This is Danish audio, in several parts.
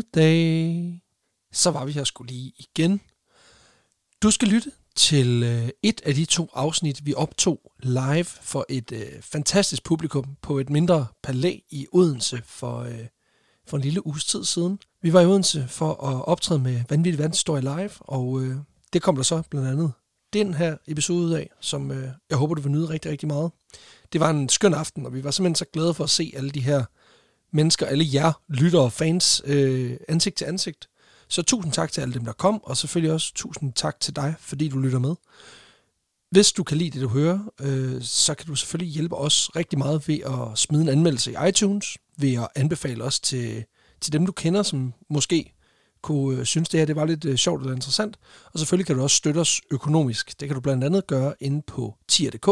episodedag. Så var vi her skulle lige igen. Du skal lytte til øh, et af de to afsnit, vi optog live for et øh, fantastisk publikum på et mindre palæ i Odense for, øh, for en lille uges tid siden. Vi var i Odense for at optræde med Vanvittig Vandhistorie live, og øh, det kom der så blandt andet den her episode af, som øh, jeg håber, du vil nyde rigtig, rigtig meget. Det var en skøn aften, og vi var simpelthen så glade for at se alle de her mennesker, alle jer lyttere og fans, øh, ansigt til ansigt. Så tusind tak til alle dem, der kom, og selvfølgelig også tusind tak til dig, fordi du lytter med. Hvis du kan lide det, du hører, øh, så kan du selvfølgelig hjælpe os rigtig meget ved at smide en anmeldelse i iTunes, ved at anbefale os til, til dem, du kender, som måske kunne øh, synes, det her det var lidt øh, sjovt eller interessant. Og selvfølgelig kan du også støtte os økonomisk. Det kan du blandt andet gøre inde på tier.dk.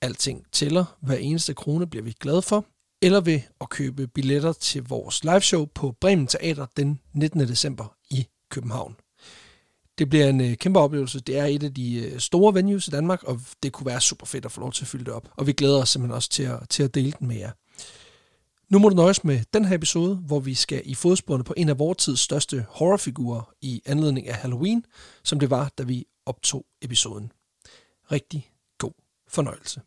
Alting tæller. Hver eneste krone bliver vi glade for eller ved at købe billetter til vores liveshow på Bremen Teater den 19. december i København. Det bliver en øh, kæmpe oplevelse. Det er et af de øh, store venues i Danmark, og det kunne være super fedt at få lov til at fylde det op. Og vi glæder os simpelthen også til at, til at dele den med jer. Nu må du nøjes med den her episode, hvor vi skal i fodsporene på en af vores tids største horrorfigurer i anledning af Halloween, som det var, da vi optog episoden. Rigtig god fornøjelse.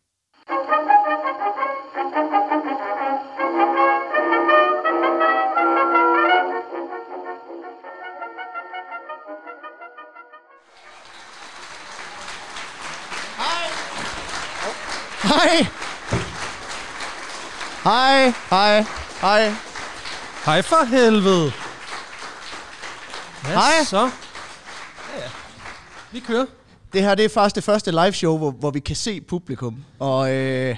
Hej. Hej, hej, hej. Hej for helvede! Hvad Hej. så? Ja, ja. Vi kører. Det her det er faktisk det første live show, hvor, hvor vi kan se publikum. Og øh,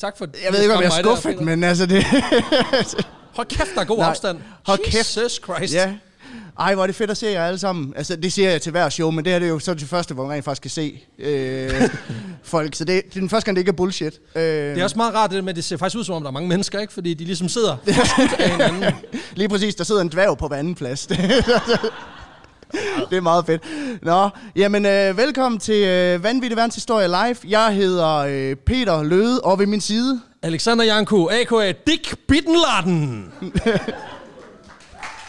Tak for jeg ved ikke, om jeg er skuffet, men altså det... Hold kæft, der er god Nej. afstand. Hold kæft. Jesus Christ. ja. Ej, hvor er det fedt at se jer alle sammen. Altså, det siger jeg til hver show, men det her det er jo så det første, hvor man rent faktisk kan se øh, folk. Så det, det er den første gang, det ikke er bullshit. Øh, Det er også meget rart, det der med, at det ser faktisk ud som om, der er mange mennesker, ikke? Fordi de ligesom sidder af hinanden. Lige præcis, der sidder en dværg på hver anden plads. det er meget fedt. Nå, jamen øh, velkommen til øh, Vanvittig Verdenshistorie Live. Jeg hedder øh, Peter Løde, og ved min side... Alexander Janko, a.k.a. Dick Bittenladen.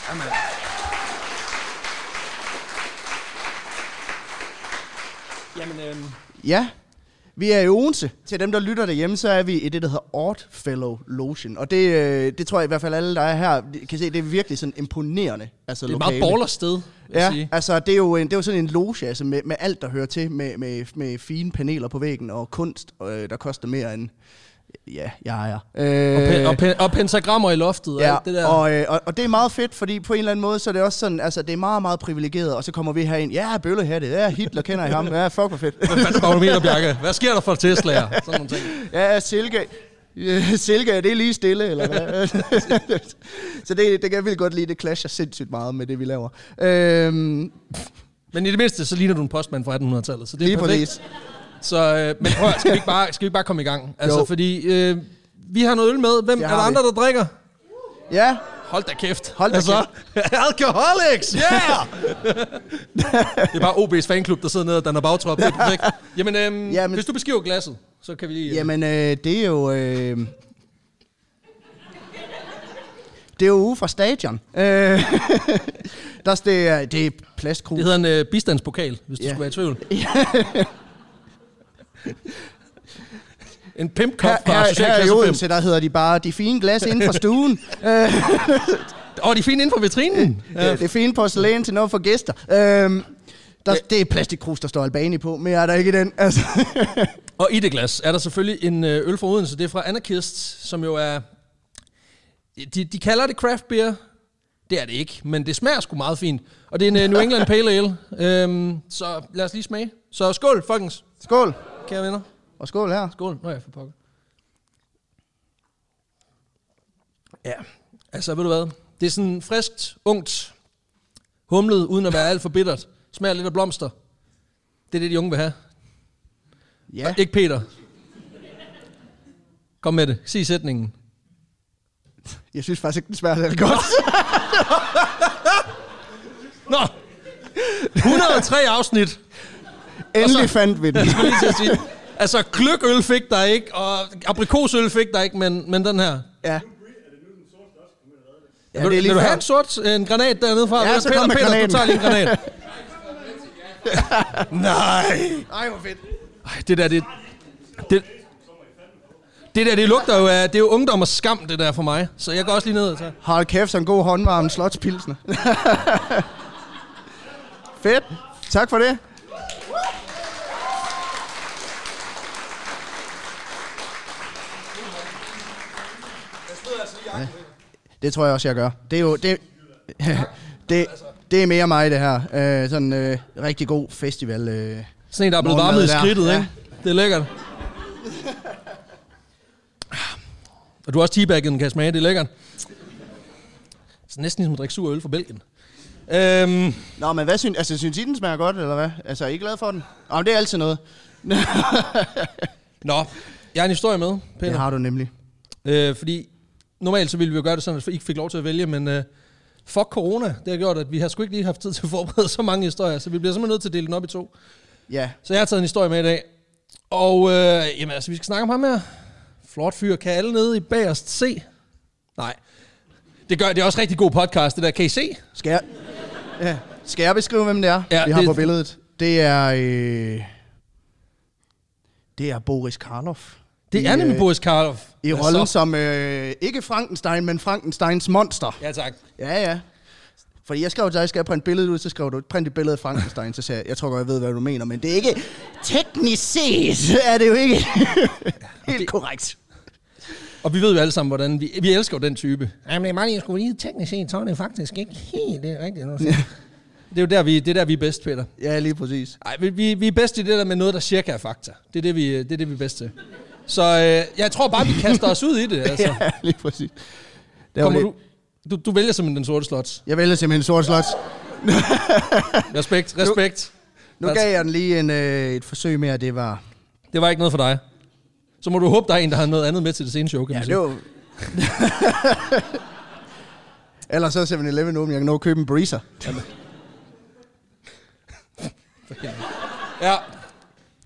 Jamen, Ja, vi er i Odense. Til dem, der lytter derhjemme, så er vi i det, der hedder Odd Fellow Lotion. Og det, øh, det tror jeg i hvert fald alle, der er her, kan se, det er virkelig sådan imponerende. Altså, det er et meget lokale. ballersted, Ja, sige. altså det er, jo en, det er jo sådan en loge altså, med, med alt, der hører til, med, med, med fine paneler på væggen og kunst, øh, der koster mere end, ja, jeg ejer. Øh, Og, pe- og, pe- og pentagrammer i loftet og Ja, alt det der. og, øh, og, og det er meget fedt, fordi på en eller anden måde, så er det også sådan, altså det er meget, meget privilegeret, og så kommer vi herind, ja, bølle her det, ja, Hitler kender I ham, ja, fuck hvor fedt. Hvad fanden barometer, Bjarke? Hvad sker der for Tesla'er? Sådan nogle ting. ja, Silke, øh, Silke, er det lige stille, eller hvad? så det, det kan jeg virkelig godt lide, det clasher sindssygt meget med det, vi laver. Øhm, Men i det mindste, så ligner du en postmand fra 1800-tallet, så det er lige perfekt. præcis. Så, øh, men prøv, skal vi, ikke bare, skal vi ikke bare komme i gang? Altså, Jo. fordi øh, vi har noget øl med. Hvem er der vi. andre, der drikker? Ja, Hold da kæft. Hold da altså, Alcoholics, yeah! det er bare OB's fanklub, der sidder nede og danner bagtrop. Det er perfekt. Jamen, øhm, Jamen- hvis du beskriver glasset, så kan vi lige... Øh, Jamen, øh, det er jo... Øh, det er jo ude fra stadion. Øh, der, det, er, det er plastkrus. det hedder en øh, bistandspokal, hvis du Ja. skulle være i tvivl. en pimpkop her, fra her, her i Socialklasse 5. Odense, der hedder de bare de fine glas inden for stuen. Åh, oh, de fine inden for vitrinen. ja. Det er fine porcelæn til noget for gæster. Øh, der, det er plastikkrus, der står Albani på. Mere er der ikke i den. Altså. Og i det glas er der selvfølgelig en øh, øl fra Odense. Det er fra Anarchist, som jo er... De, de kalder det craft beer. Det er det ikke, men det smager sgu meget fint. Og det er en øh, New England Pale Ale. Øhm, så lad os lige smage. Så skål, folkens, Skål. Kære venner. Og skål her. Skål. Nå ja, for pokker. Ja, altså ved du hvad? Det er sådan friskt, ungt, humlet, uden at være alt for bittert. Smager lidt af blomster. Det er det, de unge vil have. Ja. Ikke Peter. Kom med det. Sig sætningen. Jeg synes faktisk ikke, den smager særlig godt. Nå! 103 afsnit. Endelig fandt vi den. Jeg skulle lige sige. Altså, gløgøl fik der ikke, og aprikosøl fik der ikke, men, men den her. Ja. Ja, vil, det er lige vil du have en sort en granat dernede fra? Ja, så Peter, Peter, granaten. du tager lige en granat. Nej. Ej, hvor fedt. Ej, det der, det... Det, det der, det lugter jo af... Det er jo ungdom og skam, det der for mig. Så jeg går også lige ned og tager... Hold kæft, så en god håndvarm slotspilsner. fedt. Tak for det. Ja. Det tror jeg også, jeg gør. Det er jo... Det, det, det er mere mig, det her. Øh, sådan øh, rigtig god festival. Øh. Sådan en, der er blevet varmet i skridtet, Ja. ikke? Det er lækkert. Og du har også teabagget den, kan jeg smage. Det er lækkert. Så næsten ligesom at drikke sur øl fra Belgien. Øhm, Nå, men hvad synes, altså, synes I, den smager godt, eller hvad? Altså, er I glad for den? Nå, men det er altid noget. nå, jeg har en historie med, Det Peter. har du nemlig. Øh, fordi normalt så ville vi jo gøre det sådan, at vi ikke fik lov til at vælge, men øh, fuck corona, det har gjort, at vi har sgu ikke lige haft tid til at forberede så mange historier, så vi bliver simpelthen nødt til at dele den op i to. Ja, Så jeg har taget en historie med i dag. Og øh, jamen, altså, vi skal snakke om ham her. Flot fyr. Kan alle nede i bagerst se? Nej. Det gør det er også rigtig god podcast, det der. Kan I se? Skal jeg, ja. Skal jeg beskrive, hvem det er, Ja, vi har det- på billedet? Det er... Øh, det er Boris Karloff. Det er nemlig øh, Boris Karloff. I Hvad rollen så? som, øh, ikke Frankenstein, men Frankensteins monster. Ja, tak. Ja, ja. Fordi jeg skrev til dig, jeg skal printe billedet ud, så skrev du, print et billede af Frankenstein, så sagde jeg, jeg tror godt, jeg ved, hvad du mener, men det er ikke, teknisk set er det jo ikke helt korrekt. Og vi ved jo alle sammen, hvordan vi, vi elsker jo den type. Jamen, det er lige, jeg skulle lige teknisk set, så er det faktisk ikke helt det er rigtigt. nu. Det er jo der, vi, det er der, vi er bedst, Peter. Ja, lige præcis. Nej, vi, vi, vi er bedst i det der med noget, der cirka er fakta. Det er det, vi, det er, det, vi er bedst til. Så øh, jeg tror bare, vi kaster os ud i det. Altså. Ja, lige præcis. Det Kommer lidt- du, du, du vælger simpelthen den sorte slots. Jeg vælger simpelthen sort slot. Respekt, respekt. Nu gav jeg den lige en, øh, et forsøg med, at det var... Det var ikke noget for dig. Så må du håbe, der er en, der har noget andet med til det seneste show, kan Ja, man det sige. var... Ellers så er 7-Eleven åben, jeg kan nå at købe en breezer. Ja,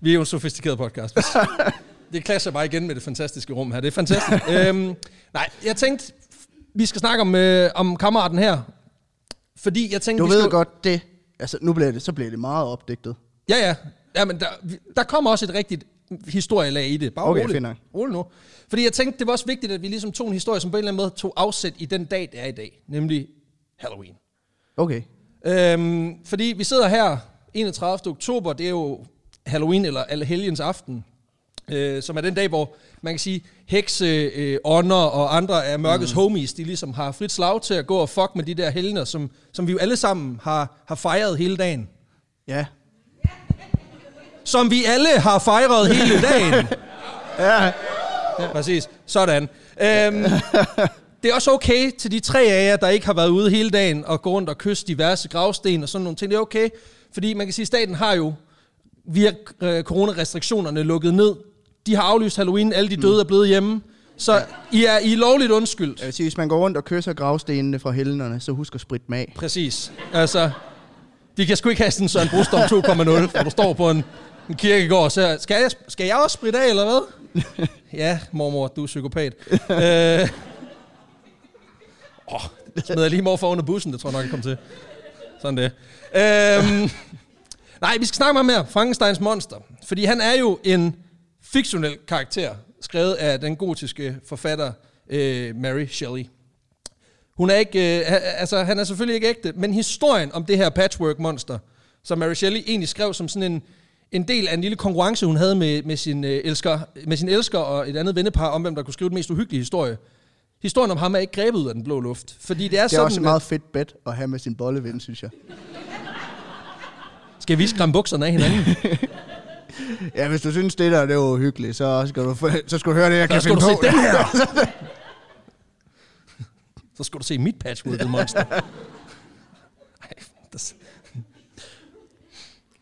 vi er jo en sofistikeret podcast. Det klasser bare igen med det fantastiske rum her. Det er fantastisk. øhm, nej, jeg tænkte, vi skal snakke om, øh, om kammeraten her. Fordi jeg tænkte, Du vi ved skal... godt det. Altså, nu bliver det, så bliver det meget opdigtet. Ja, ja. ja men der, der kommer også et rigtigt historielag i det. Bare Okay, rolig. fint nok. rolig nu. Fordi jeg tænkte, det var også vigtigt, at vi ligesom tog en historie, som på en eller anden måde tog afsæt i den dag, det er i dag. Nemlig Halloween. Okay. Øhm, fordi vi sidder her 31. oktober, det er jo Halloween eller Allehelgens aften, øh, som er den dag, hvor man kan sige, hekse, øh, ånder og andre af mørkets mm. homies, de ligesom har frit slag til at gå og fuck med de der helgener, som, som vi jo alle sammen har, har fejret hele dagen. Ja. Som vi alle har fejret hele dagen. Ja. Præcis. Sådan. Øhm, det er også okay til de tre af jer, der ikke har været ude hele dagen og gå rundt og kysse diverse gravsten og sådan nogle ting. Det er okay, fordi man kan sige, at staten har jo via øh, coronarestriktionerne lukket ned. De har aflyst Halloween, alle de døde er blevet hjemme. Så ja. I, er, I er lovligt undskyldt. Jeg vil sige, hvis man går rundt og kysser gravstenene fra helgenerne, så husk at spritte dem af. Præcis. Altså, de kan sgu ikke have sådan en Søren Brustom 2.0, hvor du står på en, en kirkegård så skal jeg, skal jeg også spritte af, eller hvad? ja, mormor, du er psykopat. øh, åh, smider jeg lige morfar under bussen, det tror jeg nok, jeg kom til. Sådan det. Øhm, nej, vi skal snakke meget mere Frankensteins monster. Fordi han er jo en fiktionel karakter, skrevet af den gotiske forfatter øh, Mary Shelley. Hun er ikke, øh, altså, han er selvfølgelig ikke ægte, men historien om det her patchwork-monster, som Mary Shelley egentlig skrev som sådan en, en del af en lille konkurrence, hun havde med, med, sin, øh, elsker, med sin elsker og et andet vennepar om, hvem der kunne skrive den mest uhyggelige historie. Historien om ham er ikke grebet ud af den blå luft. Fordi det er, Det er sådan, også et meget fedt bed at have med sin bolleven, synes jeg. Skal vi skræmme bukserne af hinanden? Ja, hvis du synes, det der det var hyggeligt, så skal du, så skal du høre det, jeg Så kan skal finde du se på. den her. Så skal du se mit patchwork-monster. Ej, der, s-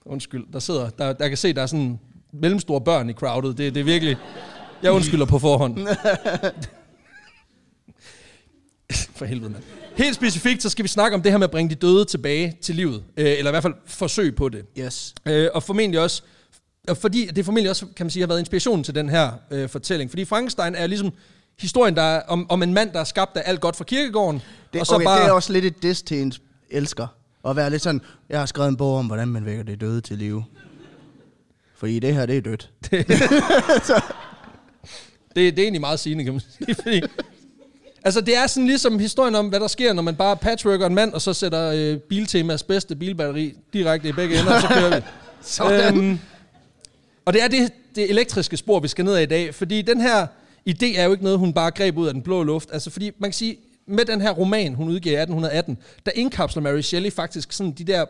Undskyld, der sidder, der, der kan se, der er sådan mellemstore børn i crowded. Det, det er virkelig, jeg undskylder på forhånd. For helvede, mand. Helt specifikt, så skal vi snakke om det her med at bringe de døde tilbage til livet. Øh, eller i hvert fald forsøg på det. Yes. Øh, og formentlig også, og fordi det formentlig også, kan man sige, har været inspirationen til den her øh, fortælling. Fordi Frankenstein er ligesom historien der er, om, om en mand, der er skabt af alt godt fra kirkegården. Det, og så okay, bare, det er også lidt et diss til ens elsker. At være lidt sådan, jeg har skrevet en bog om, hvordan man vækker det døde til live. Fordi det her, det er dødt. Det, det er egentlig meget sigende, kan man sige. Fordi, altså, det er sådan ligesom historien om, hvad der sker, når man bare patchworker en mand, og så sætter øh, Biltemas bedste bilbatteri direkte i begge ender, og så kører vi. Sådan. Øhm, og det er det, det elektriske spor, vi skal ned ad i dag, fordi den her idé er jo ikke noget, hun bare greb ud af den blå luft. Altså, fordi man kan sige, med den her roman, hun udgiver i 1818, der indkapsler Mary Shelley faktisk sådan de der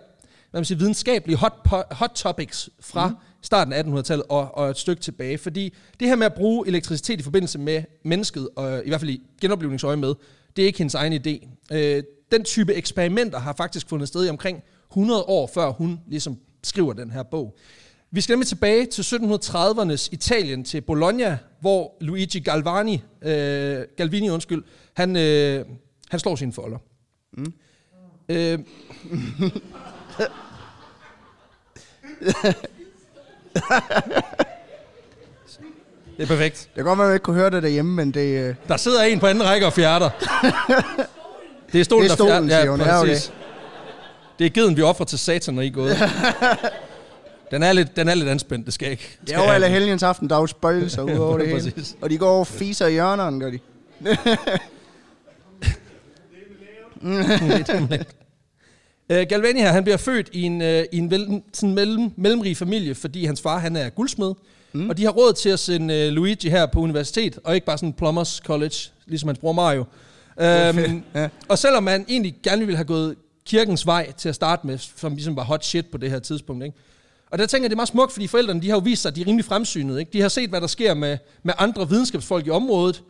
hvad man siger, videnskabelige hot, hot topics fra mm. starten af 1800-tallet og, og et stykke tilbage. Fordi det her med at bruge elektricitet i forbindelse med mennesket, og i hvert fald i genoplevningsøje med, det er ikke hendes egen idé. Øh, den type eksperimenter har faktisk fundet sted i omkring 100 år, før hun ligesom skriver den her bog. Vi skal nemlig tilbage til 1730'ernes Italien, til Bologna, hvor Luigi Galvani, øh, Galvini undskyld, han, øh, han slår sine folder. Mm. Øh, det er perfekt. Det kan godt være, at jeg ikke kunne høre det derhjemme, men det... øh, Der sidder en på anden række og fjerter. Det er stolen, Det er stolen, der siger hun. Ja, okay. præcis. Det er geden, vi offrer til satan, når I er gået. Den er lidt, den er lidt anspændt, det skal ikke. Det er jo alle helgens aften, der er jo spøgelser ud over det hele. Og de går og fiser i hjørnerne, gør de. Uh, Galvani her, han bliver født i en, uh, i en vel, sådan mellem, mellemrig familie, fordi hans far han er guldsmed. Mm. Og de har råd til at sende uh, Luigi her på universitet, og ikke bare sådan Plumbers College, ligesom hans bror Mario. Um, Ja. Og selvom han egentlig gerne ville have gået kirkens vej til at starte med, som ligesom var hot shit på det her tidspunkt, ikke? Og der tænker jeg, det er meget smukt, fordi forældrene de har jo vist sig, at de er rimelig fremsynede. Ikke? De har set, hvad der sker med, med andre videnskabsfolk i området,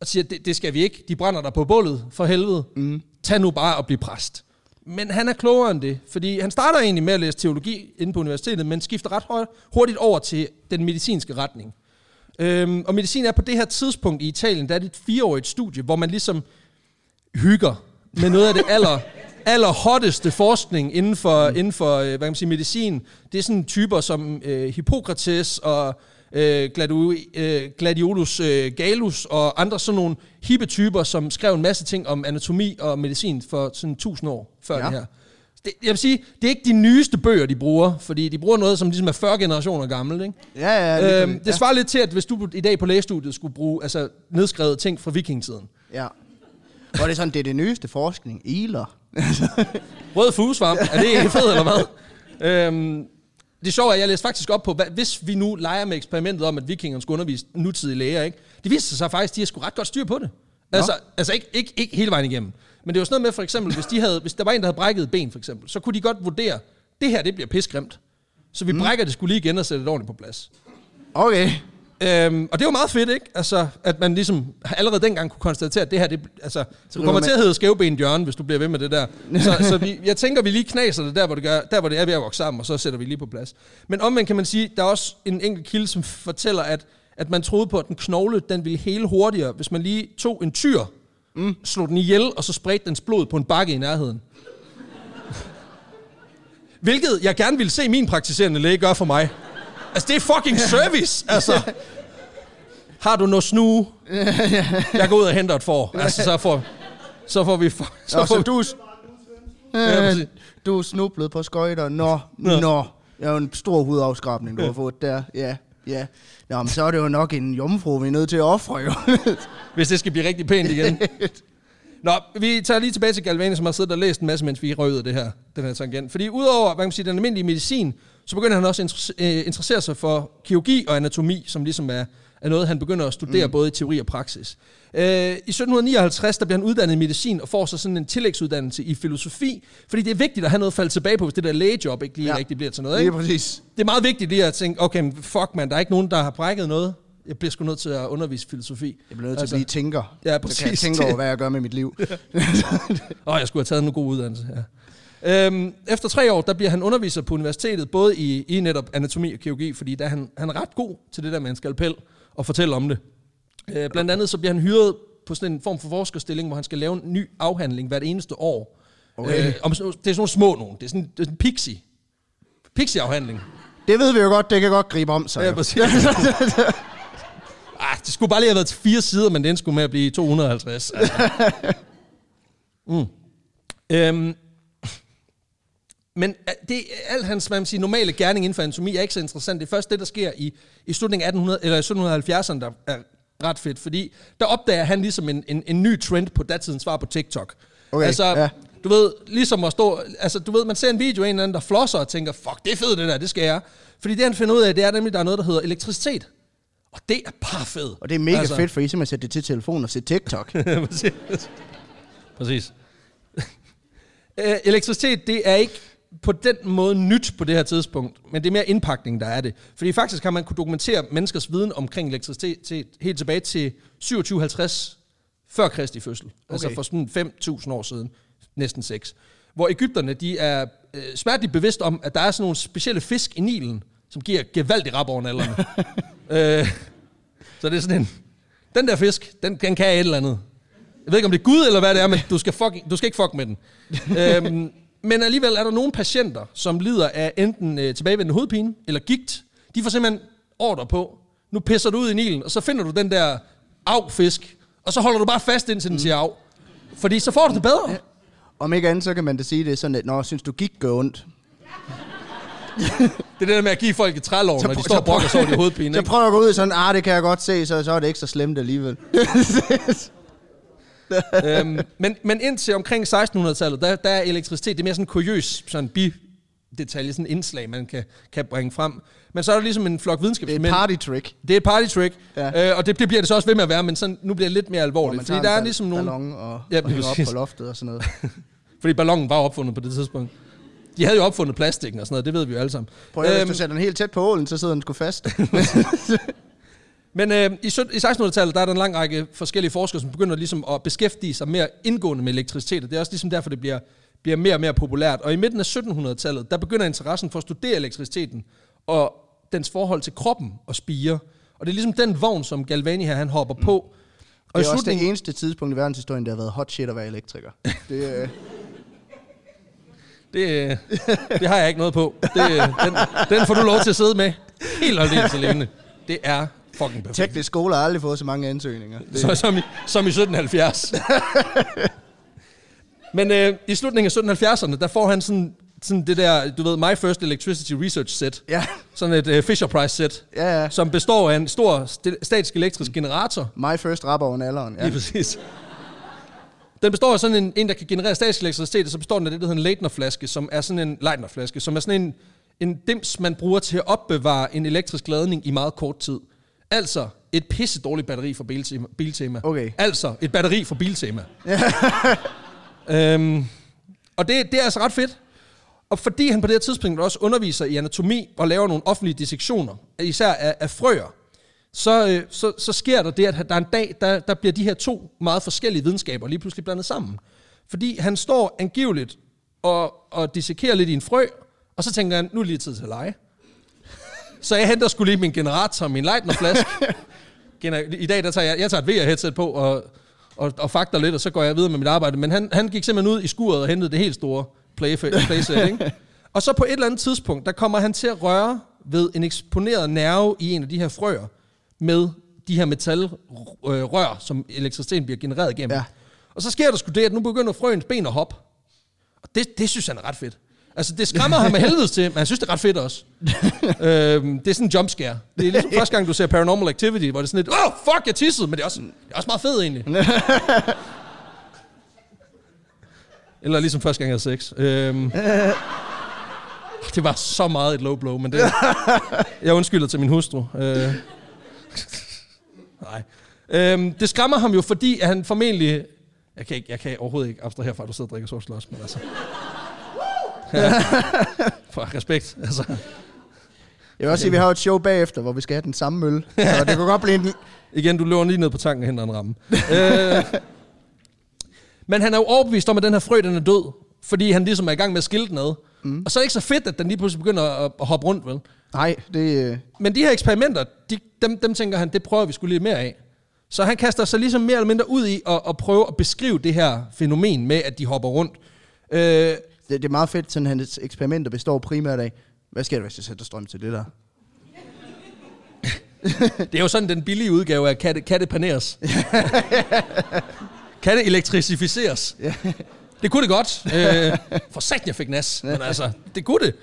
og siger, det, det skal vi ikke. De brænder der på bålet, for helvede. Mm. Tag nu bare og bliv præst. Men han er klogere end det, fordi han starter egentlig med at læse teologi inde på universitetet, men skifter ret hurtigt over til den medicinske retning. Øhm, og medicin er på det her tidspunkt i Italien, der er det et fireårigt studie, hvor man ligesom hygger med noget af det aller, aller hotteste forskning inden for, mm. inden for øh, hvad kan man sige, medicin. Det er sådan typer som øh, Hippokrates og øh, Gladu, øh, Gladiolus øh, Galus og andre sådan nogle hippe typer, som skrev en masse ting om anatomi og medicin for sådan 1000 år før Ja. ja. det her. Det, jeg vil sige, det er ikke de nyeste bøger, de bruger, fordi de bruger noget, som ligesom er 40 generationer gammelt. Ikke? Ja, ja. Øhm, præcis. det svarer lidt til, at hvis du i dag på lægestudiet skulle bruge altså, nedskrevet ting fra vikingetiden. Ja. Og det er sådan, det er det nyeste forskning. Iler. Rød fugesvamp, er det ikke fedt eller hvad? Øhm, det sjove er, at jeg læste faktisk op på, hvad, hvis vi nu leger med eksperimentet om, at vikingerne skulle undervise nutidige læger, ikke? det viste sig faktisk, at de har sgu ret godt styr på det. Altså, altså ikke, ikke, ikke hele vejen igennem. Men det var sådan noget med, for eksempel, hvis, de havde, hvis der var en, der havde brækket et ben, for eksempel, så kunne de godt vurdere, det her, det bliver pisgrimt. Så vi mm. brækker det skulle lige igen og sætter det ordentligt på plads. Okay. Øhm, og det var meget fedt, ikke? Altså, at man ligesom allerede dengang kunne konstatere, at det her, det, altså, du river kommer man- til at hedde skævben Jørgen, hvis du bliver ved med det der. Så, så vi, jeg tænker, vi lige knaser det der, hvor det, gør, der, hvor det er ved at vokse sammen, og så sætter vi lige på plads. Men omvendt kan man sige, der er også en enkelt kilde, som fortæller, at, at man troede på, at den knogle, den ville hele hurtigere, hvis man lige tog en tyr, mm. slog den ihjel, og så spredte dens blod på en bakke i nærheden. Hvilket jeg gerne ville se min praktiserende læge gøre for mig. Altså, det er fucking service, altså. Har du noget snue? Jeg går ud og henter et får. Altså, så får, så får vi... For, så Så, får, så du, Ja, øh, du er snublet på skøjter. Nå, Nå. nå. Det er jo en stor hudafskrabning, du har fået der. Ja, ja. Nå, men så er det jo nok en jomfru, vi er nødt til at ofre, jo. hvis det skal blive rigtig pænt igen. Nå, vi tager lige tilbage til Galvani, som har siddet og læst en masse, mens vi af det her, den her tangent. Fordi udover hvad kan man sige, den almindelige medicin, så begynder han også at interesse- øh, interessere sig for kirurgi og anatomi, som ligesom er, er noget, han begynder at studere mm. både i teori og praksis. Øh, I 1759 der bliver han uddannet i medicin og får så sådan en tillægsuddannelse i filosofi, fordi det er vigtigt at have noget at falde tilbage på, hvis det der lægejob ikke lige Ja. rigtig bliver til noget. Lige Ikke? præcis. Det er meget vigtigt lige at tænke, okay, fuck man, der er ikke nogen, der har brækket noget. Jeg bliver sgu nødt til at undervise filosofi. Jeg bliver nødt til altså, at blive tænker. Ja, Så kan jeg præcis. tænke over, hvad jeg gør med mit liv. Åh, jeg skulle have taget en god uddannelse, ja. Øhm, efter tre år, der bliver han underviser på universitetet, både i, i netop anatomi og kirurgi, fordi der er han, han er ret god til det der med en skalpel og fortælle om det. Øh, blandt andet så bliver han hyret på sådan en form for forskerstilling, hvor han skal lave en ny afhandling hvert eneste år. Okay. Øh, om, det er sådan nogle små nogen. Det er sådan, det er sådan en pixie. Pixie-afhandling. Det ved vi jo godt, det kan godt gribe om sig. Ja, præcis. ah, det skulle bare lige have været til fire sider, men den skulle med at blive 250. Altså. Mm. Øhm. Men øh, det alt hans man siger, normale gerning inden for anatomi er ikke så interessant. Det er først det, der sker i, i slutningen af 1800, eller 1770'erne, der er ret fedt, fordi der opdager han ligesom en, en, en ny trend på datidens svar på TikTok. Okay, altså, ja. du ved, ligesom at stå, altså du ved, man ser en video af en eller anden, der flosser og tænker, fuck, det er fedt det der, det skal jeg. Fordi det han finder ud af, det er nemlig, der er noget, der hedder elektricitet. Og det er bare fedt. Og det er mega altså. fedt, for I simpelthen sætter det til telefonen og ser TikTok. Præcis. Præcis. Øh, elektricitet, det er ikke på den måde nyt på det her tidspunkt, men det er mere indpakning, der er det. Fordi faktisk har man kunne dokumentere menneskers viden omkring elektricitet helt tilbage til 2750 før Kristi fødsel. Okay. Altså for sådan 5.000 år siden, næsten 6. Hvor Ægypterne, de er øh, smerteligt bevidst om, at der er sådan nogle specielle fisk i Nilen, som giver gevaldig rap over nallerne. øh, så det er sådan en... Den der fisk, den, den kan et eller andet. Jeg ved ikke, om det er Gud eller hvad det er, men du skal, fuck, du skal ikke fuck med den. øhm, men alligevel er der nogle patienter, som lider af enten øh, tilbagevendende hovedpine eller gigt. De får simpelthen ordre på, nu pisser du ud i Nilen, og så finder du den der affisk, og så holder du bare fast indtil den siger af. Fordi så får du det bedre. Ja. Om ikke andet, så kan man da sige det sådan, at når synes du gik gør ondt. det er det der med at give folk et trælov, når de står og brokker sig over de hovedpine. Så prøver at gå ud sådan, ah, det kan jeg godt se, så, så er det ikke så slemt alligevel. øhm, men, men indtil omkring 1600-tallet, der, der er elektricitet, det er mere sådan en kuriøs sådan bi detalje, sådan indslag, man kan, kan bringe frem. Men så er der ligesom en flok videnskabsmænd. Det er et party trick. Det er et party trick, ja. øh, og det, det bliver det så også ved med at være, men sådan, nu bliver det lidt mere alvorligt. Fordi der er ligesom nogle... Ballon og, ja, og op på loftet og sådan noget. fordi ballonen var opfundet på det tidspunkt. De havde jo opfundet plastikken og sådan noget, det ved vi jo alle sammen. Prøv at øhm, hvis du sætter den helt tæt på ålen, så sidder den sgu fast. Men øh, i, i 1600-tallet, der er der en lang række forskellige forskere, som begynder ligesom at beskæftige sig mere indgående med elektricitet, og det er også ligesom derfor, det bliver, bliver mere og mere populært. Og i midten af 1700-tallet, der begynder interessen for at studere elektriciteten og dens forhold til kroppen og spire. Og det er ligesom den vogn, som Galvani her, han hopper på. Og det er også det eneste tidspunkt i verdenshistorien, der har været hot shit at være elektriker. Det, øh... det, det har jeg ikke noget på. Det, den, den får du lov til at sidde med helt aldeles alene. Det er fucking perfekt. Teknisk skole har aldrig fået så mange ansøgninger. Det. Så, som, i, som i 1770. Men øh, i slutningen af 1770'erne, der får han sådan, sådan det der, du ved, My First Electricity Research Set. Ja. Sådan et uh, Fisher Price set. Ja, ja. Som består af en stor statisk elektrisk generator. My First rapper over alderen. Ja. Lige præcis. Den består af sådan en, en der kan generere statisk elektricitet, og så består den af det, der hedder en Leitner-flaske, som er sådan en Leitner-flaske, som er sådan en, en dims, man bruger til at opbevare en elektrisk ladning i meget kort tid. Altså et pisse dårligt batteri for Biltema. Biltema. Okay. Altså et batteri for Biltema. øhm, og det, det er altså ret fedt. Og fordi han på det her tidspunkt også underviser i anatomi og laver nogle offentlige dissektioner, især af, af frøer, så, øh, så, så sker der det, at der er en dag, der, der bliver de her to meget forskellige videnskaber lige pludselig blandet sammen. Fordi han står angiveligt og, og dissekerer lidt i en frø, og så tænker han, nu er det lige tid til at lege. Så jeg henter skulle lige min generator, min Leitner-flaske. I dag der tager jeg, jeg tager et VR-headset på og, og, og fakter lidt, og så går jeg videre med mit arbejde. Men han, han gik simpelthen ud i skuret og hentede det helt store play, playset. Ikke? Og så på et eller andet tidspunkt, der kommer han til at røre ved en eksponeret nerve i en af de her frøer med de her metalrør, som elektriciteten bliver genereret igennem. Ja. Og så sker der sgu det, at nu begynder frøens ben at hoppe. Og det, det synes han er ret fedt. Altså, det skræmmer ham med helvedes til, men jeg synes, det er ret fedt også. øhm, det er sådan en jumpscare. Det er ligesom første gang, du ser Paranormal Activity, hvor det er sådan lidt, åh, oh, fuck, jeg tissede, men det er også, det er også meget fedt egentlig. Eller ligesom første gang, jeg havde sex. Øhm, det var så meget et low blow, men det... Jeg undskylder til min hustru. Øh, nej. Øhm, det skræmmer ham jo, fordi han formentlig... Jeg kan, ikke, jeg kan overhovedet ikke abstrahere fra, at du sidder og drikker sovs men altså... For respekt, altså. Jeg vil også sige, at vi har et show bagefter, hvor vi skal have den samme mølle. Så det kunne godt blive en... Igen, du løber lige ned på tanken og henter en ramme. øh, men han er jo overbevist om, at den her frø, den er død. Fordi han ligesom er i gang med at skille den ad. Mm. Og så er det ikke så fedt, at den lige pludselig begynder at, at hoppe rundt, vel? Nej, det... Øh... Men de her eksperimenter, de, dem, dem tænker han, det prøver vi skulle lidt mere af. Så han kaster sig ligesom mere eller mindre ud i at, at prøve at beskrive det her fænomen med, at de hopper rundt. Øh, det, det er meget fedt, sådan hans eksperimenter består primært af, hvad sker der, hvis jeg sætter strøm til det der? Det er jo sådan den billige udgave af, kan det, kan det paneres? kan det elektrificeres? Det kunne det godt. Øh, for satan, jeg fik nas. Men altså, det kunne det.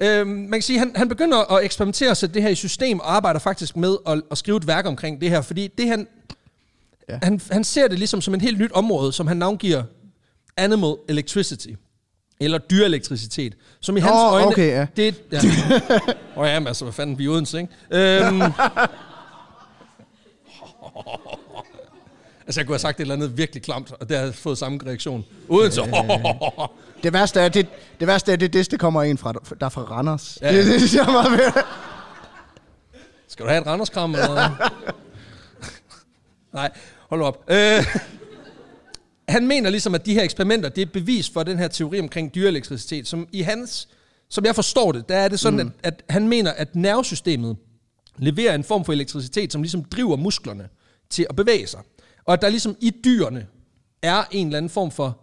Øh, man kan sige, han, han begynder at eksperimentere sætte det her i system, og arbejder faktisk med at, at skrive et værk omkring det her, fordi det han. Ja. han, han ser det ligesom som en helt nyt område, som han navngiver Animal Electricity, eller dyreelektricitet, som i hans Åh, øjne... okay, ja. Det, ja. Åh oh, ja, men altså, hvad fanden, vi er Odense, ikke? Øhm, altså, jeg kunne have sagt et eller andet virkelig klamt, og det har jeg fået samme reaktion. Odense, Det værste er, det, det værste er, det, det, det kommer en fra, der er fra Randers. Ja. Ja. Det, det, det er meget mere. Skal du have et randerskram? Eller? Nej, hold op. Øh, han mener ligesom, at de her eksperimenter, det er et bevis for den her teori omkring dyreelektricitet, som i hans, som jeg forstår det, der er det sådan, mm. at, at han mener, at nervesystemet leverer en form for elektricitet, som ligesom driver musklerne til at bevæge sig. Og at der ligesom i dyrene er en eller anden form for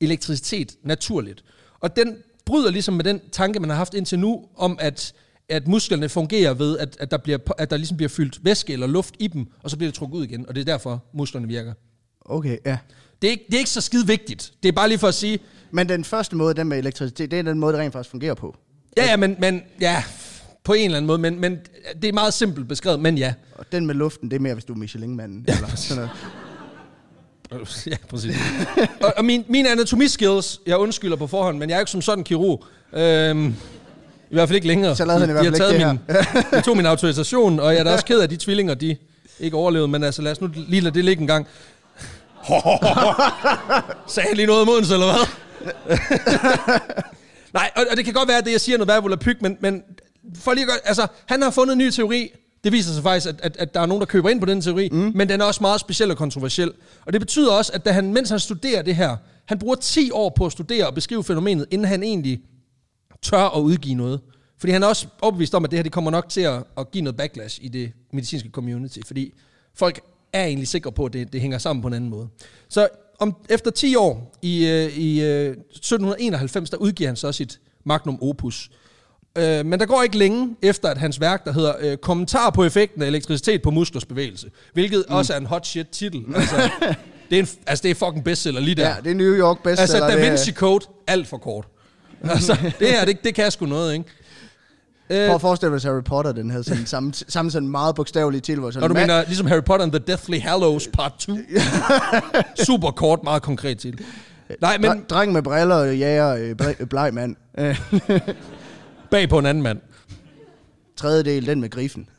elektricitet naturligt. Og den bryder ligesom med den tanke, man har haft indtil nu, om at, at musklerne fungerer ved, at, at, der bliver, at der ligesom bliver fyldt væske eller luft i dem, og så bliver det trukket ud igen, og det er derfor, musklerne virker. Okay, ja. Det er, ikke, det er ikke så skide vigtigt. Det er bare lige for at sige, Men den første måde, den med elektricitet, det er den måde, det rent faktisk fungerer på. ja, ja, men, men ja, på en eller anden måde, men, men det er meget simpelt beskrevet, men ja. Og den med luften, det er mere, hvis du er Michelin-manden. Ja, eller sådan noget. Ja, præcis. og, og min, mine anatomiskills, jeg undskylder på forhånd, men jeg er ikke som sådan kirurg. Øhm, I hvert fald ikke længere. Så lavede han i hvert fald ikke taget min, de tog min autorisation, og jeg er da også ked af, at de tvillinger, de ikke overlevede, men altså lad os nu lige lade det ligge en gang. Sagde jeg lige noget ens, eller hvad? Nej, og, og, det kan godt være, at det, jeg siger, noget værd volapyk, men, men for lige at gøre, altså, han har fundet en ny teori. Det viser sig faktisk, at, at, at der er nogen, der køber ind på den teori, mm. men den er også meget speciel og kontroversiel. Og det betyder også, at da han, mens han studerer det her, han bruger 10 år på at studere og beskrive fænomenet, inden han egentlig tør at udgive noget. Fordi han er også overbevist om, at det her det kommer nok til at, at give noget backlash i det medicinske community, fordi folk er egentlig sikre på, at det, det hænger sammen på en anden måde. Så om, efter 10 år, i, øh, i øh, 1791, der udgiver han så sit magnum opus. Øh, men der går ikke længe efter, at hans værk, der hedder øh, Kommentar på effekten af elektricitet på musklers bevægelse, hvilket mm. også er en hot shit titel. Altså, det er, en, altså, det er fucking bestseller lige der. Ja, det er New York bedst. Altså, Da Vinci Code, alt for kort. Altså, det her, det, det kan sgu noget, ikke? Øh, Prøv at forestille dig, hvis Harry Potter den havde sådan samme, samme sådan meget bogstavelig til, sådan Når du mener, ligesom Harry Potter and the Deathly Hallows part 2. Super kort, meget konkret til. Nej, men Dre- dreng med briller, jæger, øh, ble- bleg mand. Øh, bag på en anden mand. tredje del, den med griffen.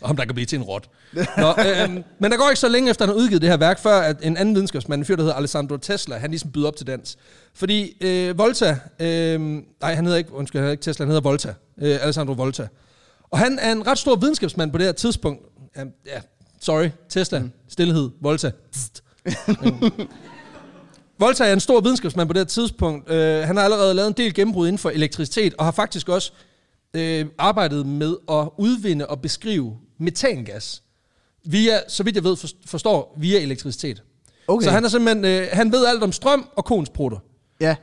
Om der kan blive til en rot. Nå, øhm, men der går ikke så længe efter, at han har udgivet det her værk, før at en anden videnskabsmand, en fyr, der hedder Alessandro Tesla, han ligesom byder op til dans. Fordi øh, Volta, øh, nej, han hedder ikke, undskyld, han hedder ikke Tesla, han hedder Volta. Øh, Alessandro Volta. Og han er en ret stor videnskabsmand på det her tidspunkt. Ja, ja sorry, Tesla, mm. stillhed, Volta. Volta er en stor videnskabsmand på det her tidspunkt. Øh, han har allerede lavet en del gennembrud inden for elektricitet, og har faktisk også øh, arbejdet med at udvinde og beskrive metangas. Via, så vidt jeg ved, for- forstår, via elektricitet. Okay. Så han er simpelthen, øh, han ved alt om strøm og koens prutter. Ja,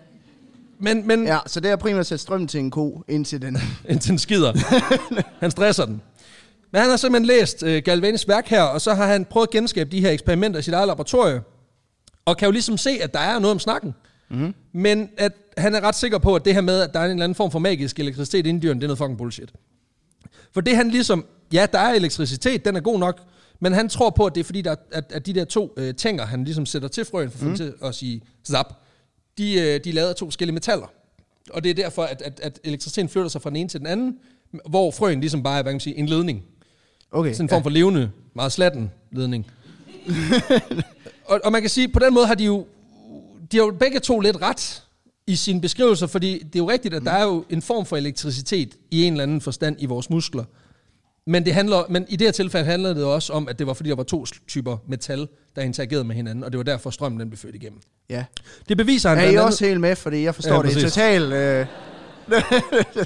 Men, men ja, så det er primært at sætte strøm til en ko, indtil den... indtil den skider. han stresser den. Men han har simpelthen læst øh, Galvanis værk her, og så har han prøvet at genskabe de her eksperimenter i sit eget laboratorium. Og kan jo ligesom se, at der er noget om snakken. Mm-hmm. Men at han er ret sikker på, at det her med, at der er en eller anden form for magisk elektricitet inde i dyrene, det er noget fucking bullshit. For det han ligesom, ja, der er elektricitet, den er god nok, men han tror på, at det er fordi, der, at, at de der to øh, tænger, han ligesom sætter til frøen for mm. til at sige zap, de, øh, de er lavet af to forskellige metaller. Og det er derfor, at, at, at elektriciteten flytter sig fra den ene til den anden, hvor frøen ligesom bare er, hvad kan man sige, en ledning. Okay, Sådan en form for levende, meget slatten ledning. og, og man kan sige, på den måde har de jo, de har jo begge to lidt ret i sine beskrivelser, fordi det er jo rigtigt, at der er jo en form for elektricitet i en eller anden forstand i vores muskler. Men, det handler, men i det her tilfælde handler det også om, at det var fordi, der var to typer metal, der interagerede med hinanden, og det var derfor strømmen den blev ført igennem. ja. Det beviser han Er I blandt andet- også helt med, fordi jeg forstår Ja, ja, det præcis. totalt... Øh,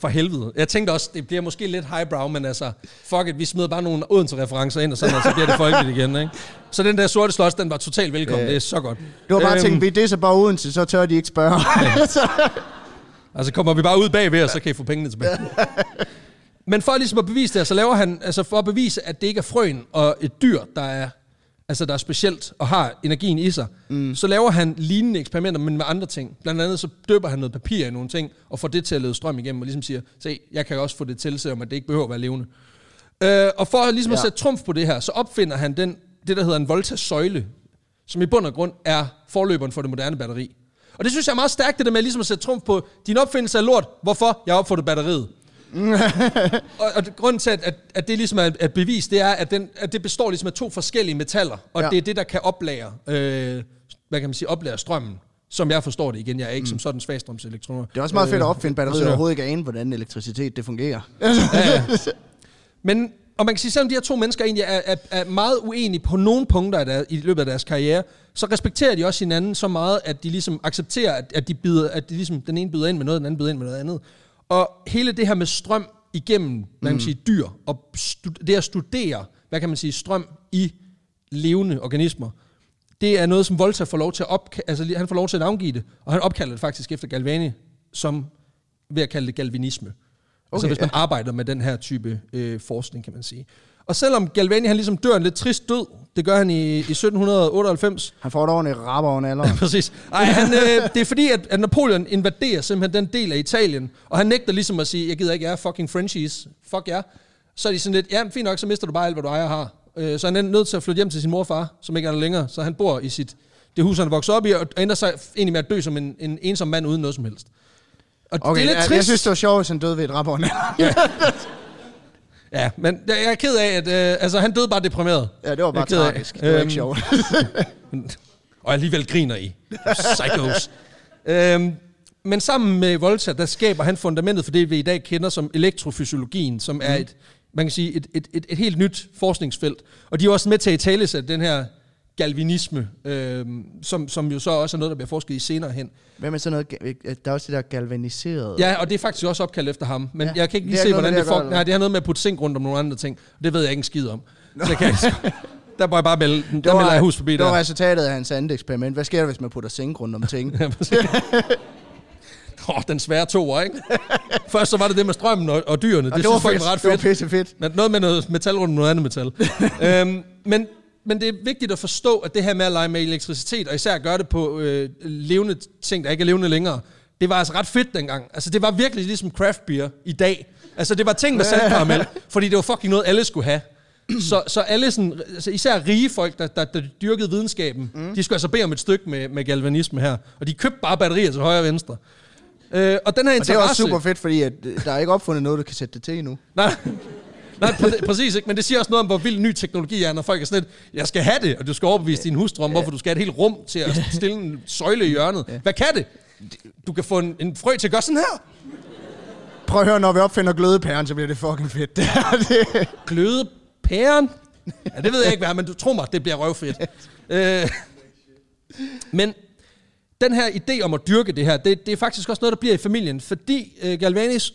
For helvede. Jeg tænkte også, det bliver måske lidt highbrow, men altså, fuck it, vi smider bare nogle Odense-referencer ind, og sådan, og så bliver det folkeligt igen, ikke? Så den der sorte slås, den var totalt velkommen, Ja. det er så godt. det var bare Øhm, tænkt, vi det så bare til, så tør de ikke spørge. Altså kommer vi bare ud bagved, og så kan I få pengene tilbage. Men for ligesom at bevise det, så laver han, altså for at bevise, at det ikke er frøen og et dyr, der er, altså der er specielt og har energien i sig, mm. så laver han lignende eksperimenter, men med andre ting. Blandt andet så døber han noget papir i nogle ting, og får det til at lede strøm igennem, og ligesom siger, se, jeg kan også få det til, selvom at det ikke behøver at være levende. Øh, og for ligesom ja. at sætte trumf på det her, så opfinder han den, det, der hedder en Volta-søjle, som i bund og grund er forløberen for det moderne batteri. Og det synes jeg er meget stærkt, det der med ligesom at sætte trumf på, din opfindelse er lort, hvorfor? Jeg har opfundet batteriet. og, og grunden til, at, at, det ligesom er et bevis, det er, at, den, at det består ligesom af to forskellige metaller, og ja. det er det, der kan oplære, øh, hvad kan man sige, oplære strømmen, som jeg forstår det igen. Jeg er ikke mm. som sådan svagstrømselektroner. Det er også meget fedt at øh, opfinde batteriet, og overhovedet ikke ane, hvordan elektricitet det fungerer. ja, ja. Men og man kan sige, selvom de her to mennesker egentlig er, er, er meget uenige på nogle punkter der, i løbet af deres karriere, så respekterer de også hinanden så meget, at de ligesom accepterer, at, at, de byder, at de ligesom, den ene byder ind med noget, den anden byder ind med noget andet. Og hele det her med strøm igennem, hvad kan man mm. sige, dyr, og det at studere, hvad kan man sige, strøm i levende organismer, det er noget, som Volta får lov til at op, altså han får lov til at navngive det, og han opkalder det faktisk efter Galvani, som ved at kalde det galvanisme. Altså, okay, altså hvis man ja. arbejder med den her type øh, forskning, kan man sige. Og selvom Galvani han ligesom dør en lidt trist død, det gør han i, i 1798. Han får et ordentligt rapper over Ja, præcis. Ej, han, øh, det er fordi, at, at Napoleon invaderer simpelthen den del af Italien, og han nægter ligesom at sige, jeg gider ikke, jeg er fucking Frenchies, fuck jer. Så er de sådan lidt, ja, fint nok, så mister du bare alt, hvad du ejer har. Øh, så han er nødt til at flytte hjem til sin morfar, som ikke er der længere, så han bor i sit, det hus, han vokset op i, og ender sig egentlig med at dø som en, en ensom mand uden noget som helst. Og okay, det er lidt trist. Jeg synes, det var sjovt, hvis han døde ved et ja. Ja, men jeg er ked af, at øh, altså, han døde bare deprimeret. Ja, det var bare tragisk. Af. Det var øhm, ikke sjovt. og alligevel griner I. Psychos. øhm, men sammen med Volta, der skaber han fundamentet for det, vi i dag kender som elektrofysiologien, som er mm. et, man kan sige, et, et, et, et helt nyt forskningsfelt. Og de er også med til at tale sig den her galvinisme, øh, som, som jo så også er noget, der bliver forsket i senere hen. Hvem er så noget, der er også det der galvaniseret? Ja, og det er faktisk også opkaldt efter ham, men ja. jeg kan ikke lige se, hvordan det, det får... Nej, det har noget med at putte zink rundt om nogle andre ting, og det ved jeg ikke en skid om. Så jeg kan der må jeg bare melde, der var, melder jeg hus forbi der. Det var resultatet af hans andet eksperiment. Hvad sker der, hvis man putter zink rundt om ting? Åh, oh, den svære to, ikke? Først så var det det med strømmen og, og dyrene. Og det, det synes jeg ret fedt. Det var pisse fedt. Noget med noget metal rundt om noget andet metal. øhm, men men det er vigtigt at forstå, at det her med at lege med elektricitet, og især gøre det på øh, levende ting, der ikke er levende længere, det var altså ret fedt dengang. Altså, det var virkelig ligesom craft beer i dag. Altså, det var ting med saltkaramel, fordi det var fucking noget, alle skulle have. Så, så alle sådan, altså især rige folk, der, der, der dyrkede videnskaben, mm. de skulle altså bede om et stykke med, med galvanisme her. Og de købte bare batterier til højre og venstre. Øh, og den her interesse... Og det er også super fedt, fordi at, øh, der er ikke opfundet noget, du kan sætte det til endnu. Nej, Nej, pr- præcis ikke, men det siger også noget om, hvor vild ny teknologi er, når folk er sådan lidt, jeg skal have det, og du skal overbevise din hustru om, hvorfor du skal have et helt rum til at stille en søjle i hjørnet. Hvad kan det? Du kan få en, en frø til at gøre sådan her. Prøv at høre, når vi opfinder glødepæren, så bliver det fucking fedt. Det er det. Glødepæren? Ja, det ved jeg ikke, hvad men du tror mig, det bliver røvfedt. øh, men den her idé om at dyrke det her, det, det er faktisk også noget, der bliver i familien, fordi øh, Galvanis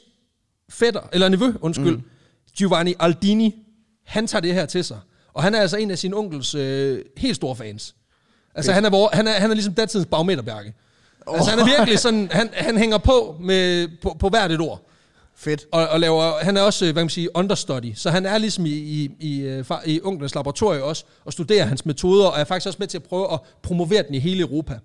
fætter, eller nevø, undskyld, mm Giovanni Aldini, han tager det her til sig. Og han er altså en af sin onkels øh, helt store fans. Altså, han er, han, er, han er ligesom datidens bagmeterbærke. Oh. Altså, han er virkelig sådan, han, han hænger på, med, på, på hvert et ord. Fedt. Og, og laver, han er også, hvad kan man sige, understudy. Så han er ligesom i, i, i, øh, i onkelens laboratorium også, og studerer hans metoder, og er faktisk også med til at prøve at promovere den i hele Europa.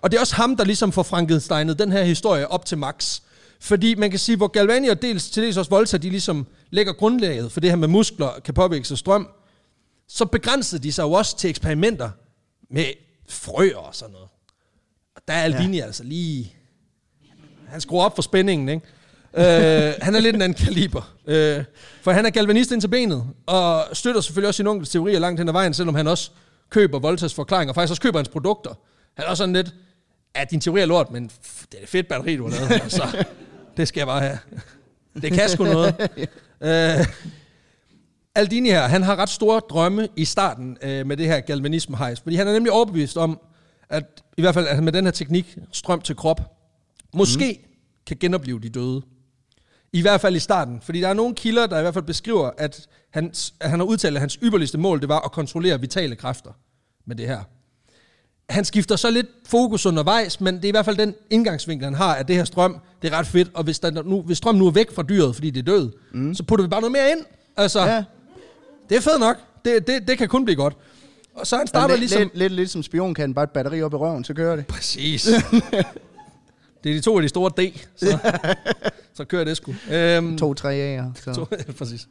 Og det er også ham, der ligesom får Frankensteinet den her historie op til max. Fordi man kan sige, hvor Galvani og dels, til dels også Volta, de ligesom lægger grundlaget for det her med muskler kan påvirke sig strøm, så begrænsede de sig jo også til eksperimenter med frøer og sådan noget. Og der er Aldini ja. altså lige... Han skruer op for spændingen, ikke? øh, han er lidt en anden kaliber. Øh, for han er galvanist ind til benet, og støtter selvfølgelig også sin onkels teorier langt hen ad vejen, selvom han også køber Voltas forklaringer, og faktisk også køber hans produkter. Han er også sådan lidt, ja, din teori er lort, men det er et fedt batteri, du har lavet. Altså, det skal jeg bare have. Det kan sgu noget. uh, Aldini her, han har ret store drømme i starten uh, med det her galvanisme hejs, fordi han er nemlig overbevist om, at i hvert fald at med den her teknik, strøm til krop, måske mm. kan genopleve de døde. I hvert fald i starten. Fordi der er nogle kilder, der i hvert fald beskriver, at han, at han har udtalt, at hans ypperligste mål, det var at kontrollere vitale kræfter med det her. Han skifter så lidt fokus undervejs, men det er i hvert fald den indgangsvinkel, han har, at det her strøm, det er ret fedt, og hvis, der nu, hvis strøm nu er væk fra dyret, fordi det er død, mm. så putter vi bare noget mere ind. Altså, ja. Ja. det er fedt nok. Det, det, det kan kun blive godt. Og så han starter Lidt, ligesom... lidt, lidt, lidt som spion kan bare et batteri op i røven, så kører det. Præcis. det er de to af de store D, så, så kører det sgu. Øhm, To, tre A'er. Så. To, præcis.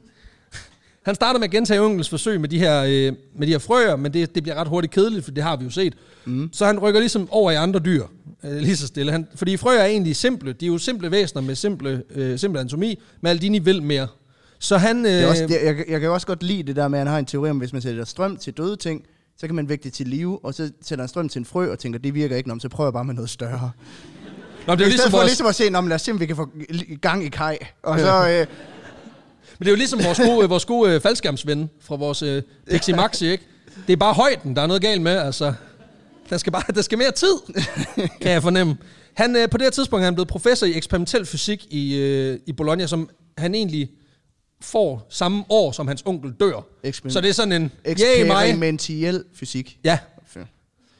Han starter med at gentage Ungels forsøg med de her, øh, med de her frøer, men det, det bliver ret hurtigt kedeligt, for det har vi jo set. Mm. Så han rykker ligesom over i andre dyr, øh, lige så stille. Han, fordi frøer er egentlig simple. De er jo simple væsener med simple, øh, simple anatomi, de vil mere. Så han... Øh, Det er også, det, jeg, jeg kan også godt lide det der med, at han har en teori om, hvis man sætter strøm til døde ting, så kan man vække det til live, og så sætter han strøm til en frø, og tænker, det virker ikke, Nå, så prøver jeg bare med noget større. Nå, det er I jo ligesom for vores, ligesom at se, Nå, lad os se, om vi kan få gang i kaj. Og så, øh, Men det er jo ligesom vores gode, vores gode øh, faldskærmsven fra vores øh, Pixie Maxi, ikke? Det er bare højden, der er noget galt med, altså. Der skal bare der skal mere tid, kan jeg fornemme. Han, øh, på det her tidspunkt er han blevet professor i eksperimentel fysik i, øh, i Bologna, som han egentlig får samme år, som hans onkel dør. Experiment- Så det er sådan en, yay mig. eksperimentel fysik. Ja,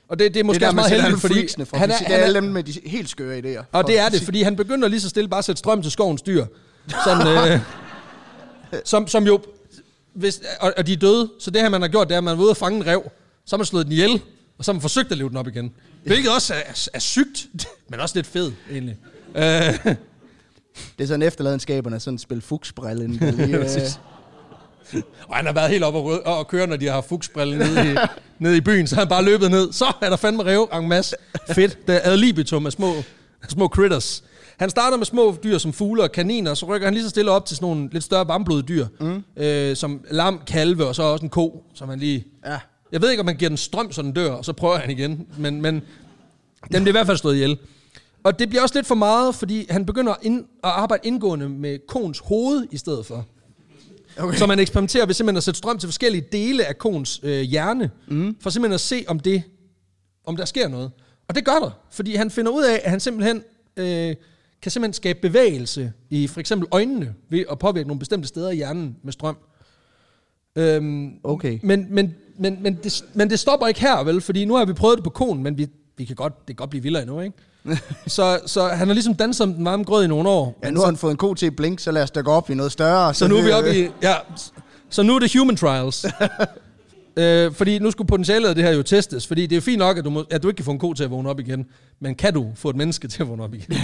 og det, det er måske det er også der, man meget heldigt, fordi fra han er, han er alle dem med de helt skøre idéer. og det er det, fysik. fordi han begynder lige så stille bare at sætte strøm til skovens dyr. Sådan, øh, som, som jo, hvis, og, og de er døde, så det her, man har gjort, det er, at man er ude og fange en rev, så har man slået den ihjel, og så har man forsøgt at leve den op igen. Hvilket også er, er, er sygt, men også lidt fed, egentlig. Øh, Det er sådan efterladenskaberne, sådan spil Præcis. og han har været helt oppe og, rø- og køre, når de har haft fugsbrille nede i, nede i byen, så har han bare løbet ned. Så er der fandme rev en masse. Fedt. Der er ad libitum af små, små critters. Han starter med små dyr som fugle og kaniner, og så rykker han lige så stille op til sådan nogle lidt større varmblodede dyr, mm. øh, som lam, kalve og så også en ko, som han lige... Ja. Jeg ved ikke, om man giver den strøm, så den dør, og så prøver han igen, men, men den bliver i hvert fald slået ihjel. Og det bliver også lidt for meget, fordi han begynder ind, at arbejde indgående med koens hoved i stedet for. Okay. Så man eksperimenterer ved simpelthen at sætte strøm til forskellige dele af koens øh, hjerne, mm. for simpelthen at se, om det, om der sker noget. Og det gør der, fordi han finder ud af, at han simpelthen øh, kan simpelthen skabe bevægelse i for eksempel øjnene, ved at påvirke nogle bestemte steder i hjernen med strøm. Øhm, Okay. Men, men, men, men, det, men det stopper ikke her, vel? Fordi nu har vi prøvet det på konen, men vi, vi kan godt, det kan godt blive vildere endnu, ikke? så, så han har ligesom danset om den varme grød i nogle år. Ja, nu har han fået en ko til at blinke, så lad os da gå op i noget større. så nu er vi oppe i... Ja, så nu er det human trials. øh, fordi nu skulle potentialet af det her jo testes. Fordi det er fint nok, at du, må, at du ikke kan få en ko til at vågne op igen. Men kan du få et menneske til at vågne op igen?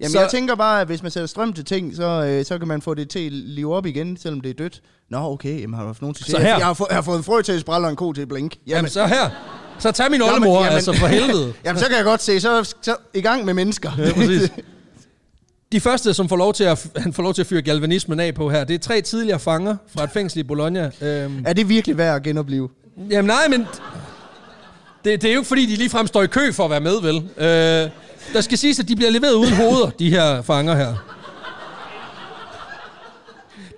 Jamen, Så- jeg tænker bare, at hvis man sætter strøm til ting, så, øh, så kan man få det til at live op igen, selvom det er dødt. Nå, okay, jamen, har du haft nogen til at Så her. Jeg har, fået, jeg har fået en frø til at sprælle og en ko til at blinke. Jamen, jamen så her. Så tag min oldemor, jamen- altså for helvede. Jamen, så kan jeg godt se, så, så i gang med mennesker. Ja, præcis. De første, som får lov til at, han får lov til at fyre galvanismen af på her, det er tre tidligere fanger fra et fængsel i Bologna. Øhm, er det virkelig værd at genopleve? Jamen nej, men det, det er jo ikke fordi, de ligefrem står i kø for at være med, vel? Øh, der skal siges, at de bliver leveret uden hoveder, de her fanger her.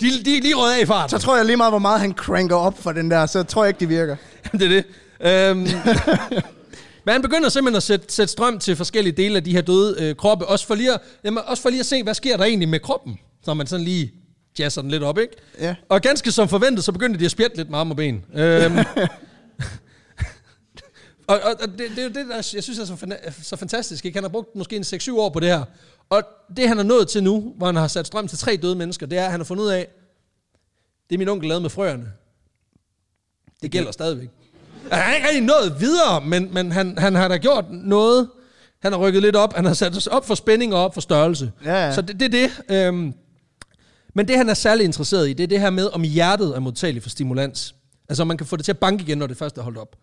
De, de er lige røget af i farten. Så tror jeg lige meget, hvor meget han cranker op for den der, så tror jeg ikke, det virker. det er det. Øhm, men han begynder simpelthen at sætte, sætte strøm til forskellige dele af de her døde øh, kroppe, også for, lige at, jamen, også for lige at se, hvad sker der egentlig med kroppen, så man sådan lige jazzer den lidt op, ikke? Ja. Og ganske som forventet, så begyndte de at spjætte lidt med arme og ben. Øhm, og, og, og det, det er jo det, der jeg synes er så, fana- så fantastisk. Ikke? Han har brugt måske en 6-7 år på det her. Og det, han er nået til nu, hvor han har sat strøm til tre døde mennesker, det er, at han har fundet ud af, det er min onkel lavet med frøerne. Det gælder stadigvæk. Han har ikke rigtig nået videre, men, men han, han har da gjort noget. Han har rykket lidt op. Han har sat sig op for spænding og op for størrelse. Ja, ja. Så det, det er det. Øhm, men det, han er særlig interesseret i, det er det her med, om hjertet er modtageligt for stimulans. Altså, om man kan få det til at banke igen, når det først er holdt op.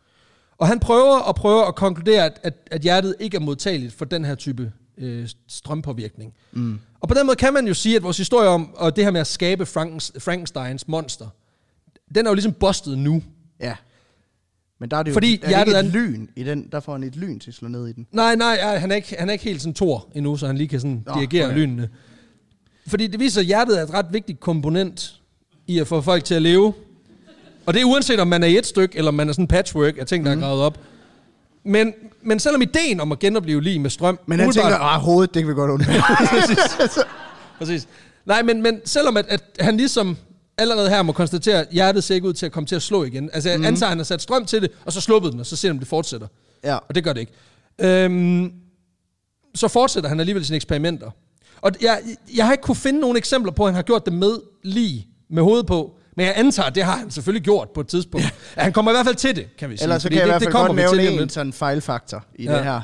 Og han prøver og prøver at konkludere, at, at, at hjertet ikke er modtageligt for den her type øh, strømpåvirkning. Mm. Og på den måde kan man jo sige, at vores historie om og det her med at skabe Frankens, Frankensteins monster, den er jo ligesom bustet nu. Ja. Men der er det jo Fordi er det hjertet ikke er- et lyn i den. Der får han et lyn til at slå ned i den. Nej, nej, han er ikke, han er ikke helt sådan tor endnu, så han lige kan sådan Nå, dirigere okay. lynene. Fordi det viser, at hjertet er et ret vigtigt komponent i at få folk til at leve. Og det er uanset, om man er i et stykke, eller om man er sådan en patchwork af ting, der Mhm. er gravet op. Men, men selvom ideen om at genopleve lige med strøm... Men han tænker, ah, hovedet, det kan vi godt undvære. Præcis. Nej, men, men selvom at, at han ligesom allerede her må konstatere, at hjertet ser ikke ud til at komme til at slå igen. Altså, jeg mm. antager, at han har sat strøm til det, og så sluppet den, og så ser om det fortsætter. Ja. Og det gør det ikke. Øhm, så fortsætter han alligevel sine eksperimenter. Og jeg, jeg har ikke kunne finde nogle eksempler på, at han har gjort det med lige med hovedet på. Men jeg antager, at det har han selvfølgelig gjort på et tidspunkt. At han kommer i hvert fald til det, kan vi sige. Ellers så kan jeg i det, hvert fald det godt nævne en sådan fejlfaktor i Ja. det her.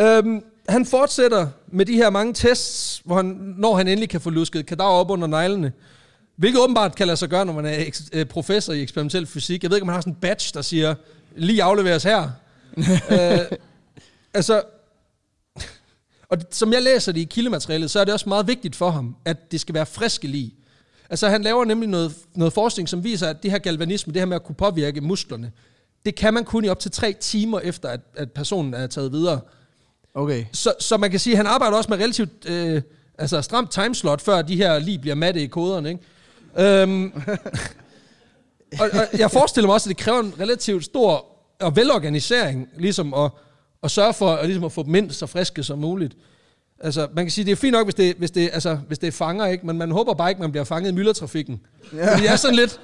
Øhm, han fortsætter med de her mange tests, hvor han, når han endelig kan få lusket kadaver op under neglene. Hvilket åbenbart kan lade sig gøre, når man er øh, professor i eksperimentel fysik. Jeg ved ikke, om man har sådan en badge, der siger, lige afleveres her. øh, altså, og som jeg læser det i kildematerialet, så er det også meget vigtigt for ham, at det skal være friske lige. Altså han laver nemlig noget, noget forskning, som viser, at det her galvanisme, det her med at kunne påvirke musklerne, det kan man kun i op til tre timer efter, at, at personen er taget videre. Okay. Så, så man kan sige, at han arbejder også med relativt øh, altså stramt timeslot, før de her lige bliver matte i koderne. Ikke? Øhm, og, og jeg forestiller mig også, at det kræver en relativt stor og velorganisering, ligesom at, at sørge for at, ligesom at få dem ind så friske som muligt. Altså, man kan sige, det er fint nok, hvis det, hvis det, altså, hvis det er fanger, ikke? men man håber bare ikke, man bliver fanget i myldretrafikken. Ja. Fordi jeg er sådan lidt,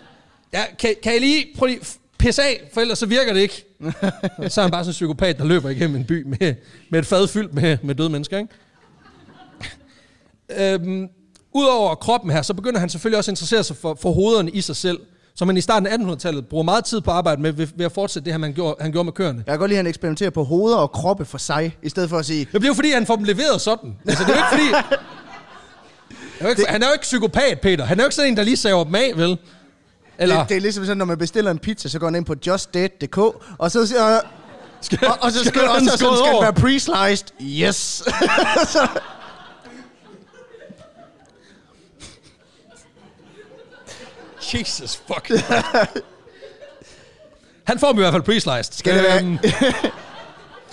ja, kan, kan I lige prøve lige pisse af, for ellers så virker det ikke. så er han bare sådan en psykopat, der løber igennem en by med, med et fad fyldt med, med døde mennesker. Ikke? øhm, Udover kroppen her, så begynder han selvfølgelig også at interessere sig for, for hovederne i sig selv, som man i starten af 1800-tallet bruger meget tid på at arbejde med, ved, ved at fortsætte det her, man gjorde, han gjorde med køerne. Jeg kan godt lide, at han eksperimenterer på hoveder og kroppe for sig, i stedet for at sige, Det bliver jo fordi, han får dem leveret sådan. Altså, det er jo ikke fordi... Det er jo ikke, han er jo ikke psykopat, Peter. Han er jo ikke sådan en, der lige saver dem af, vel? Eller, det, det er ligesom sådan, når man bestiller en pizza, så går man ind på justdate.dk, og så siger og, skal, og, og så skal, den og så, så skåret skal den være pre-sliced. Yes. Jesus fuck. han får dem i hvert fald pre-sliced. Skal det være- Øhm,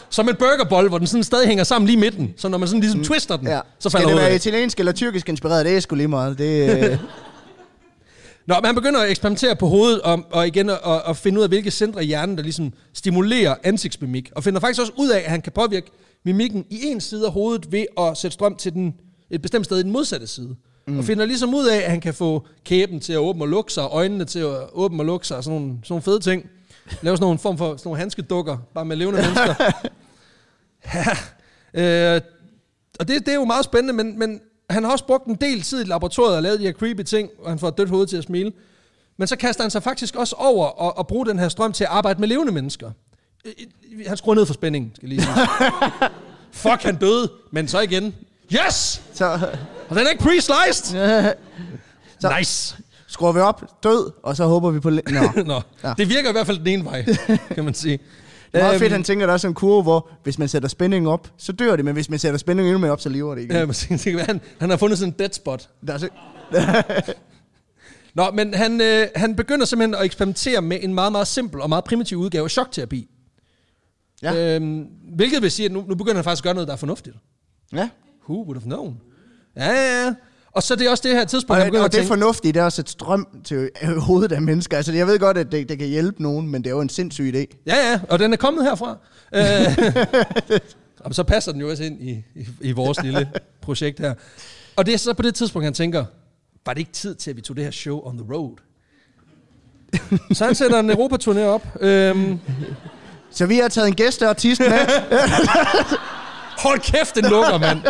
som en burgerbold, hvor den sådan stadig hænger sammen lige midten. Så når man sådan ligesom mm. twister den, ja. så skal falder det hovedet være italiensk eller tyrkisk inspireret? Det er sgu lige meget. Det, øh, Nå, men han begynder at eksperimentere på hovedet, og, og igen at, at finde ud af, hvilke centre i hjernen, der ligesom stimulerer ansigtsmimik. Og finder faktisk også ud af, at han kan påvirke mimikken i en side af hovedet ved at sætte strøm til den, et bestemt sted i den modsatte side. Mm. Og finder ligesom ud af, at han kan få kæben til at åbne og lukke sig, øjnene til at åbne og lukke sig, og sådan nogle, sådan nogle fede ting. Lave sådan nogle form for sådan nogle handskedukker, bare med levende mennesker. ja, øh, og det, det er jo meget spændende, men, men han har også brugt en del tid i laboratoriet og lavet de her creepy ting, og han får et dødt hoved til at smile. Men så kaster han sig faktisk også over og, og bruge den her strøm til at arbejde med levende mennesker. Han skruer ned for spændingen, skal jeg lige sige. Fuck, han døde, men så igen. Yes! Så Og den er ikke pre-sliced! Så- Nice! skruer vi op, død, og så håber vi på... Nå. Nå, Ja. det virker i hvert fald den ene vej, kan man sige. Det er meget fedt, Øhm, han tænker, der er sådan en kurve, hvor hvis man sætter spændingen op, så dør det, men hvis man sætter spændingen endnu mere op, så lever det igen. Ja, men han, han har fundet sådan en dead spot. Der er så, Nå, men han, øh, han begynder simpelthen at eksperimentere med en meget, meget simpel og meget primitiv udgave af chokterapi. Ja. Øhm, hvilket vil sige, at nu, nu begynder han faktisk at gøre noget, der er fornuftigt. ja. Who would have known? Ja, ja, ja. Og så er det også det her tidspunkt, Og, han begynder og det er fornuftigt, det er at sætte strøm til hovedet af mennesker. Altså, jeg ved godt, at det, det kan hjælpe nogen, men det er jo en sindssyg idé. Ja, ja, og den er kommet herfra. Øh, Jamen, så passer den jo også ind i, i, i vores lille projekt her. Og det er så på det tidspunkt, han tænker, var det ikke tid til, at vi tog det her show on the road? så han sætter en Europaturné op. Øhm, Så vi har taget en gæsteartist med. hold kæft, den lukker, mand.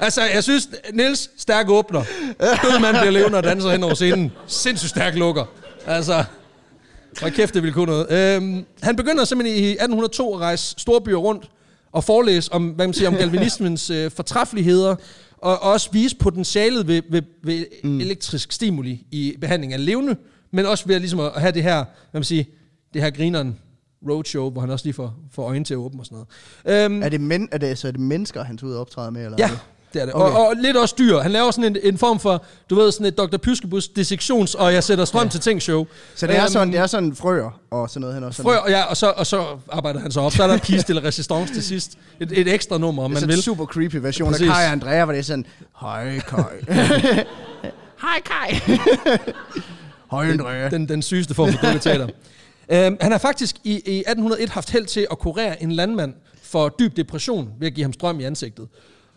Altså, jeg synes, Niels stærk åbner. Død mand bliver levende og danser hen over scenen. Sindssygt stærk lukker. Altså, hold kæft, det ville kunne noget. Øhm, han begynder simpelthen i 1802 at rejse storbyer rundt og forelæse om, hvad man siger, om galvanismens øh, fortræffeligheder, og også vise potentialet ved, ved, ved mm. elektrisk stimuli i behandling af levende, men også ved ligesom at have det her, hvad man siger, det her grineren roadshow, hvor han også lige får, får øjnene til at åbne og sådan noget. Øhm, er, det men, er, det, så er det mennesker, han tager ud og optræder med? Eller Ja, det er det. Okay. Og, og lidt også dyr. Han laver sådan en, en form for, du ved, sådan et Dr. Pyskebus dissektions, og jeg sætter strøm ja. til ting show. Så det er, Øhm, sådan, det er sådan frøer og sådan noget, han også Frø, ja, og så, og så arbejder han så op. Så er der Peace eller Resistance til sidst. Et, et ekstra nummer, om Det er man sådan en vil. super creepy version Præcis. af Kai og Andrea, hvor det er sådan, hej Kai. hej Kai. hej Andrea. Den, den sygeste form for dukketeater. øhm, han har faktisk i, i 1801 haft held til at kurere en landmand for dyb depression ved at give ham strøm i ansigtet.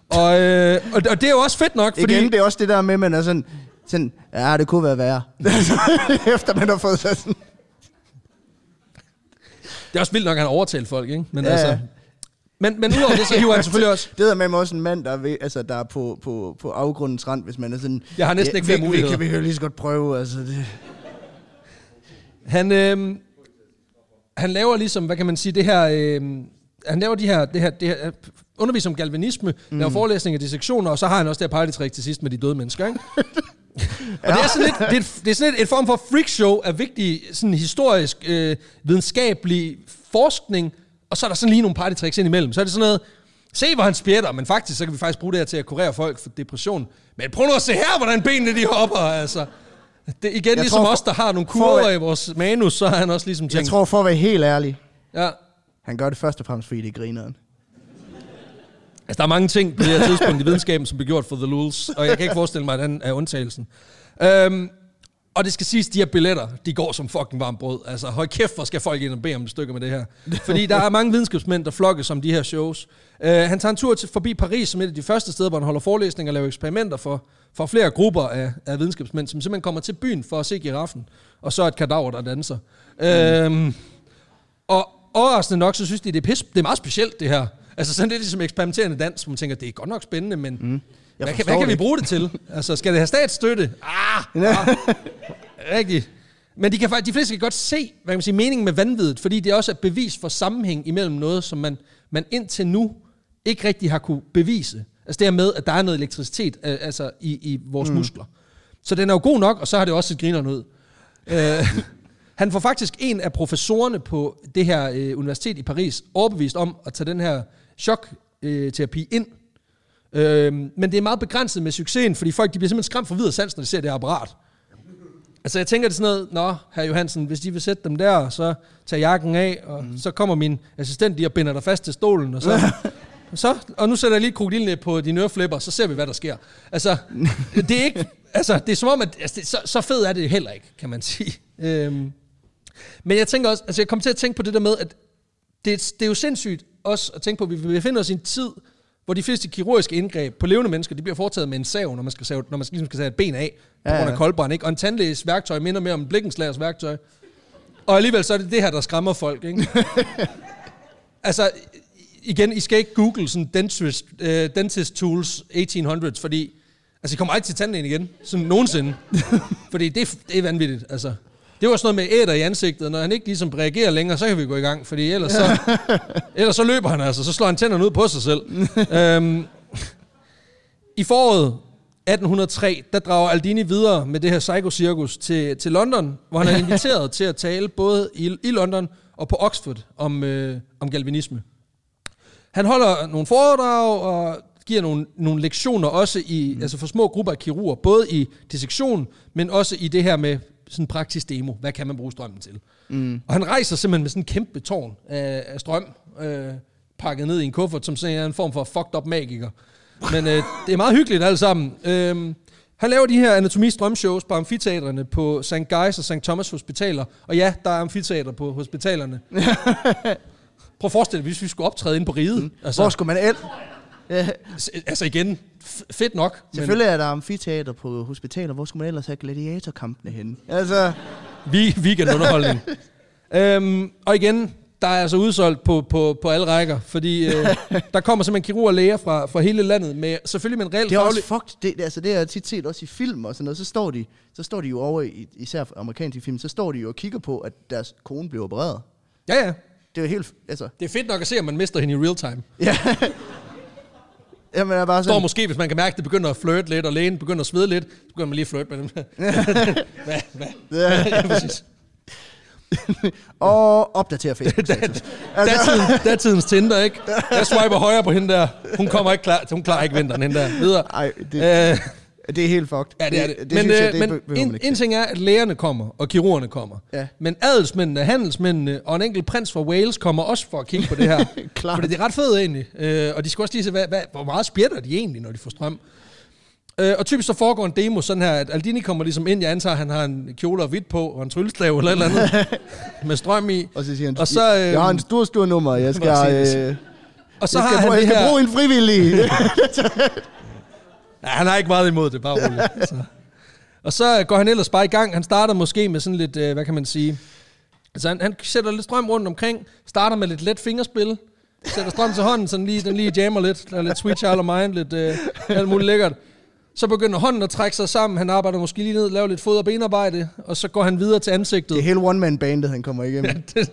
Og, øh, og, og det er jo også fedt nok, fordi... Igen, det er også det der med, at man er sådan, Sådan, ja, det kunne være værre. Efter man har fået sig sådan... Det er også vildt nok, at han overtalt folk, ikke? Men, Ja, altså, men, men udover det, så hiver han selvfølgelig også... Det er med mig også en mand, der er, ved, altså, der er på, på, på afgrundens rand, hvis man er sådan... Jeg har næsten ikke flere muligheder. Vi, kan, vi jo lige så godt prøve, altså. Det. Han, øh, han laver ligesom, hvad kan man sige, det her... Øh, han laver de her, det her, det her øh, underviser om galvanisme, mm. laver forelæsninger, dissektioner, og så har han også det her partytrick til sidst med de døde mennesker, ikke? Og det er sådan lidt, det er, et- det er sådan lidt et form for freakshow af vigtig sådan historisk, øh, videnskabelig forskning, og så er der sådan lige nogle partytricks ind imellem. Så er det sådan noget, se hvor han spjætter, men faktisk så kan vi faktisk bruge det her til at kurere folk for depression. Men prøv nu at se her, hvordan benene de hopper, altså. Det, igen, Jeg ligesom tror, os, der har nogle kurver i vores manus, så har han også ligesom Jeg tænkt, tror, for at være helt ærlig, ja, han gør det først og fremmest, fordi det er grineren. Altså, der er mange ting på det her tidspunkt i videnskaben, som bliver gjort for The Lulz, og jeg kan ikke forestille mig, at den er undtagelsen. Øhm, og det skal siges, de her billetter, de går som fucking varmt brød. Altså, hold kæft, hvor skal folk ind og bede om et stykke med det her. Fordi der er mange videnskabsmænd, der flokkes om de her shows. Uh, han tager en tur til, forbi Paris, som et af de første steder, hvor han holder forelæsninger og laver eksperimenter for, for flere grupper af, af videnskabsmænd, som simpelthen kommer til byen for at se giraffen, og så et kadaver, der danser. Mm. Øhm, og overraskende nok, så synes de, det er, pis, det er meget specielt, det her. Altså sådan lidt ligesom eksperimenterende dans, hvor man tænker, det er godt nok spændende, men mm. Jeg hvad, kan, hvad kan vi bruge det til? Altså, skal det have statsstøtte? Ah, ah rigtigt. Men de, kan, faktisk- de fleste kan godt se, hvad kan man sige, meningen med vanvittigt, fordi det er også et bevis for sammenhæng imellem noget, som man, man indtil nu ikke rigtig har kunne bevise. Altså det her med, at der er noget elektricitet øh, altså i, i vores mm. muskler. Så den er jo god nok, og så har det også set grineren ud. Øh, han får faktisk en af professorerne på det her øh, universitet i Paris overbevist om at tage den her chokterapi ind. Øh, men det er meget begrænset med succesen, fordi folk de bliver simpelthen skræmt for videre sans, når de ser det her apparat. Altså jeg tænker det sådan noget, Nå, herr Johansen, hvis de vil sætte dem der, så tag jakken af, og mm. så kommer min assistent lige og binder dig fast til stolen, og så, så og nu sætter jeg lige krokodillen på dine øreflipper, så ser vi, hvad der sker. Altså, det er ikke, altså, det er som om, at altså, det, så, så fed er det heller ikke, kan man sige. Øhm, men jeg tænker også, altså jeg kommer til at tænke på det der med, at det, det er jo sindssygt også at tænke på, at vi befinder os i en tid, hvor de fleste kirurgiske indgreb på levende mennesker, de bliver foretaget med en sav, når man skal, save, når man ligesom skal tage et ben af, på Ja, grund af koldbrand, ikke? Og en tandlæges værktøj minder mere om en blikkenslagers værktøj. Og alligevel så er det det her, der skræmmer folk, ikke? altså, igen, I skal ikke google sådan dentist, uh, dentist tools 1800s, fordi altså, I kommer aldrig til tandlægen igen, sådan nogensinde. fordi det, er- det er vanvittigt, altså. Det var sådan noget med æder i ansigtet, når han ikke ligesom reagerer længere, så kan vi gå i gang, fordi ellers så, ellers så løber han altså, så slår han tænderne ud på sig selv. øhm, I foråret 1803, der drager Aldini videre med det her psycho-cirkus til, til London, hvor han er inviteret til at tale både i, i London og på Oxford om, øh, om galvanisme. Han holder nogle foredrag og giver nogle, nogle lektioner også i, mm. altså for små grupper af kirurger, både i dissektion, men også i det her med sådan praktisk demo. Hvad kan man bruge strømmen til? Mm. Og han rejser simpelthen med sådan en kæmpe tårn af, af strøm, øh, pakket ned i en kuffert, som sådan en form for fucked up magiker. Men øh, det er meget hyggeligt alt sammen. Øh, han laver de her anatomi-strømshows på amfiteatrene på St. Guy's og St. Thomas hospitaler. Og ja, der er amfiteater på hospitalerne. Prøv at forestille dig, hvis vi skulle optræde ind på riget. Mm. Altså, Hvor skulle man el? Altså igen, fedt nok. selvfølgelig er der amfiteater på hospitaler. Hvor skulle man ellers have gladiatorkampene henne? Altså, Men vi, weekendunderholdning. øhm, og igen, der er altså udsolgt på, på, på alle rækker, fordi øh, der kommer simpelthen kirurger og læger fra, fra hele landet, med selvfølgelig med en reelt det er også fucked. Det, altså, det jeg tit set også i film og sådan noget. Så står de, så står de jo over, i, især amerikanske film, så står de jo og kigger på, at deres kone bliver opereret. Ja, ja. Det er jo helt, altså, Det er fedt nok at se, at man mister hende i real time. jamen, er bare Der står sådan, måske, hvis man kan mærke, at det begynder at flirte lidt, og lægen begynder at svede lidt, så begynder man lige at flirte med dem. hvad, hvad? ja, præcis. og opdatere Facebook. status. altså, Datiden, datidens Tinder, ikke? Jeg swiper højre på hende der. Hun kommer ikke klar, hun klarer ikke vinteren, hende der. Videre. ej, det, Øh, det er helt fucked. Ja, det er det. det men synes jeg, øh, det men man en, en ting er, at lægerne kommer, og kirurgerne kommer. Ja. Men adelsmændene, handelsmændene og en enkelt prins fra Wales kommer også for at kigge på det her. Klart. Fordi det er ret fedt egentlig. Øh, og de skal også lige se, hvad, hvad, hvor meget spjætter de egentlig, når de får strøm. Øh, og typisk så foregår en demo sådan her, at Aldini kommer ligesom ind, jeg antager, at han har en kjole og hvidt på, og en tryllestav eller et eller andet, med strøm i. Og så siger han, Og så, øh, jeg har en stor, stor nummer, jeg skal, øh, Og så jeg har skal, han bruge, det jeg skal her... bruge en frivillig. Ja, han har ikke meget imod det, bare roligt. Så. Og så går han ellers bare i gang. Han starter måske med sådan lidt, øh, hvad kan man sige... Altså han, han sætter lidt strøm rundt omkring, starter med lidt let fingerspil, sætter strøm til hånden, så den lige, den lige jammer lidt, der er lidt Sweet Child of Mine, lidt øh, alt muligt lækkert. Så begynder hånden at trække sig sammen, han arbejder måske lige ned, laver lidt fod- og benarbejde, og så går han videre til ansigtet. Det er hele one-man-bandet, han kommer igennem.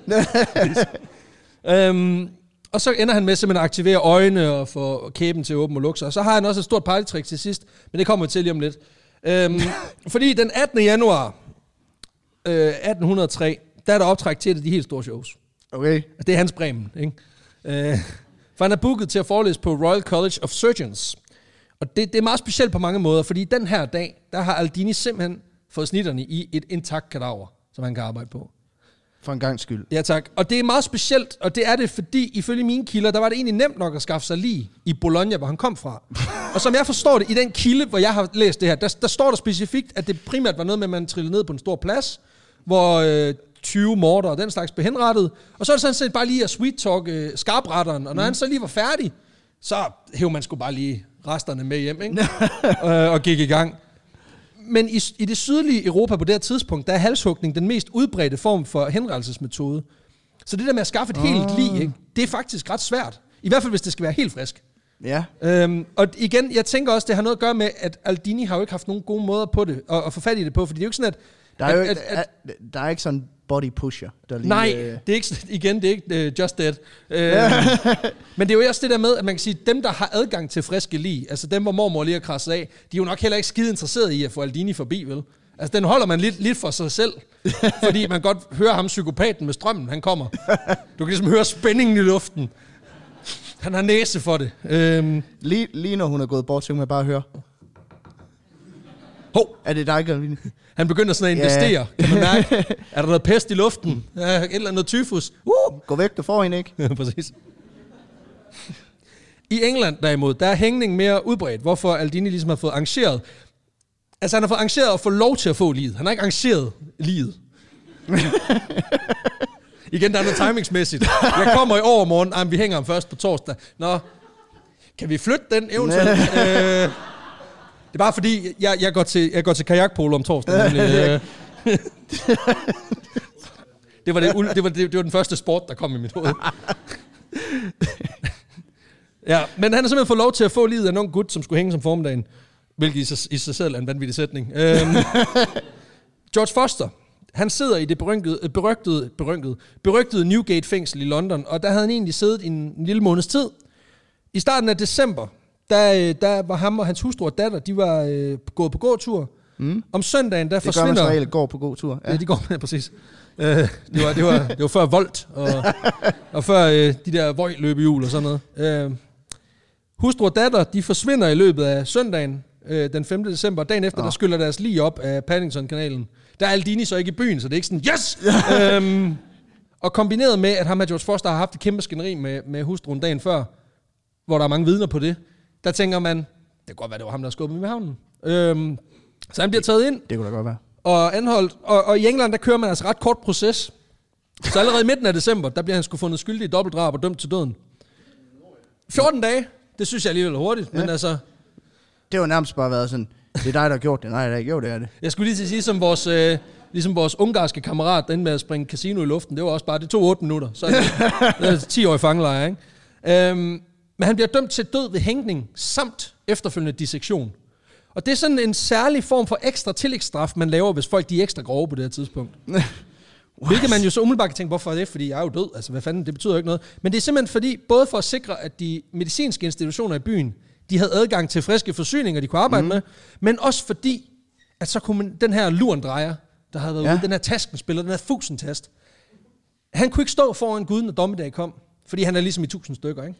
Øhm, og så ender han med simpelthen at aktivere øjnene og få kæben til at åbne og lukke sig. Og så har han også et stort partytrick til sidst, men det kommer vi til lige om lidt. Øhm, fordi den 18. januar øh, 1803, der er der optræk til et af de helt store shows. Okay. Det er hans Bremen, ikke? Øh, for han er booket til at forelæse på Royal College of Surgeons. Og det, det er meget specielt på mange måder, fordi den her dag, der har Aldini simpelthen fået snitterne i et intakt kadaver, som han kan arbejde på. For en gang skyld. Ja tak. Og det er meget specielt, og det er det, fordi ifølge mine kilder, der var det egentlig nemt nok at skaffe sig lige i Bologna, hvor han kom fra. og som jeg forstår det, i den kilde, hvor jeg har læst det her, der, der står der specifikt, at det primært var noget med, at man trillede ned på en stor plads, hvor øh, 20 morter og den slags blev henrettet. Og så er det sådan set bare lige at sweet talk øh, skarpretteren, og når mm. han så lige var færdig, så hævde man sgu bare lige resterne med hjem, ikke? øh, og gik i gang. Men i, i det sydlige Europa på det her tidspunkt, der er halshugning den mest udbredte form for henrettelsesmetode. Så det der med at skaffe et oh. helt lig, ikke, det er faktisk ret svært. I hvert fald, hvis det skal være helt frisk. Ja. Øhm, og igen, jeg tænker også, det har noget at gøre med, at Aldini har jo ikke haft nogen gode måder på det, at, at få fat i det på, fordi det er jo ikke sådan, at... Der er, jo, at, at, at, at, der er ikke sådan body pusher, der lige... Nej, øh, det er ikke, igen, det er ikke uh, just dead. Uh, men det er jo også det der med, at man kan sige, dem, der har adgang til friske lig, altså dem, hvor mormor lige har krasset af, de er jo nok heller ikke skide interesseret i at få Aldini forbi, vel? Altså, den holder man lidt, lidt for sig selv, fordi man godt hører ham, psykopaten med strømmen, han kommer. Du kan ligesom høre spændingen i luften. Han har næse for det. Øhm, lige, lige når hun er gået bort, så kan man bare høre. hov, Er det dig, Karoline? Han begynder sådan at Ja. investere, kan man mærke. Er der noget pest i luften? Ja, et eller andet tyfus? Uh! Gå væk, du får hende ikke. Ja, præcis. I England derimod, der er hængning mere udbredt, hvorfor Aldini ligesom har fået arrangeret. Altså han har fået arrangeret at få lov til at få livet. Han har ikke arrangeret livet. Igen, der er noget timingsmæssigt. Jeg kommer i overmorgen, Ej, men vi hænger ham først på torsdag. Nå, kan vi flytte den eventuelt? øh, er bare fordi, jeg, jeg, går, til, jeg går til kajakpolo om nemlig, øh. det, var det, det, var, det, det var den første sport, der kom i mit hoved. Ja, men han har simpelthen fået lov til at få livet af en ung gut, som skulle hænge som formiddagen. Hvilket i sig, i sig selv er en vanvittig sætning. Øhm, George Foster, han sidder i det berygtede, øh, berygtede, berygtede, berygtede Newgate fængsel i London, og der havde han egentlig siddet i en, en lille måneds tid. I starten af december, der, øh, der var ham og hans hustru og datter, de var øh, gået på gåtur. Mm. Om søndagen, der Det gør man forsvinder... som regel går på god tur. Ja, de går med, præcis. Øh, det, var, det, var, det var før Volt, og, og før øh, de der Void-løbehjul og sådan noget. Øh, hustru og datter, de forsvinder i løbet af søndagen, øh, den 5. december. Dagen efter, oh. der skyller deres lige op af Paddington-kanalen. Der er Aldini så ikke i byen, så det er ikke sådan, yes! øhm, og kombineret med, at ham og George Foster har haft et kæmpe skænderi med, med hustruen dagen før, hvor der er mange vidner på det, der tænker man, det kan godt være, det var ham, der skubbede med havnen. Øhm, så han bliver taget ind, Det kunne da godt være. og anholdt. Og, og i England, der kører man altså ret kort proces. Så allerede i midten af december, der bliver han sgu fundet skyldig i dobbeltdrab og dømt til døden. 14 dage, det synes jeg alligevel er hurtigt, ja. men altså, Det var nærmest bare været sådan, det er dig, der har gjort det. Nej, det er ikke. Jo, det er det. jeg skulle lige til at sige, som vores, øh, ligesom vores ungarske kammerat, der endte med at springe casino i luften, det var også bare, det tog 8 minutter, så er det, det er 10 år i fangelejr, ikke? Øhm, men han bliver dømt til død ved hængning, samt efterfølgende dissektion. Og det er sådan en særlig form for ekstra tillægsstraf, man laver, hvis folk de er ekstra grove på det her tidspunkt. Hvilket man jo så umiddelbart kan tænke, hvorfor er det? Fordi jeg er jo død. Altså, hvad fanden, det betyder jo ikke noget. Men det er simpelthen fordi, både for at sikre, at de medicinske institutioner i byen, de havde adgang til friske forsyninger, de kunne arbejde mm. med, men også fordi, at så kunne man, den her lurendrejer, der havde været ja. Ude, den her taskenspiller, den her fusentast, han kunne ikke stå foran Gud, når dommedag kom, fordi han er ligesom i tusind stykker, ikke?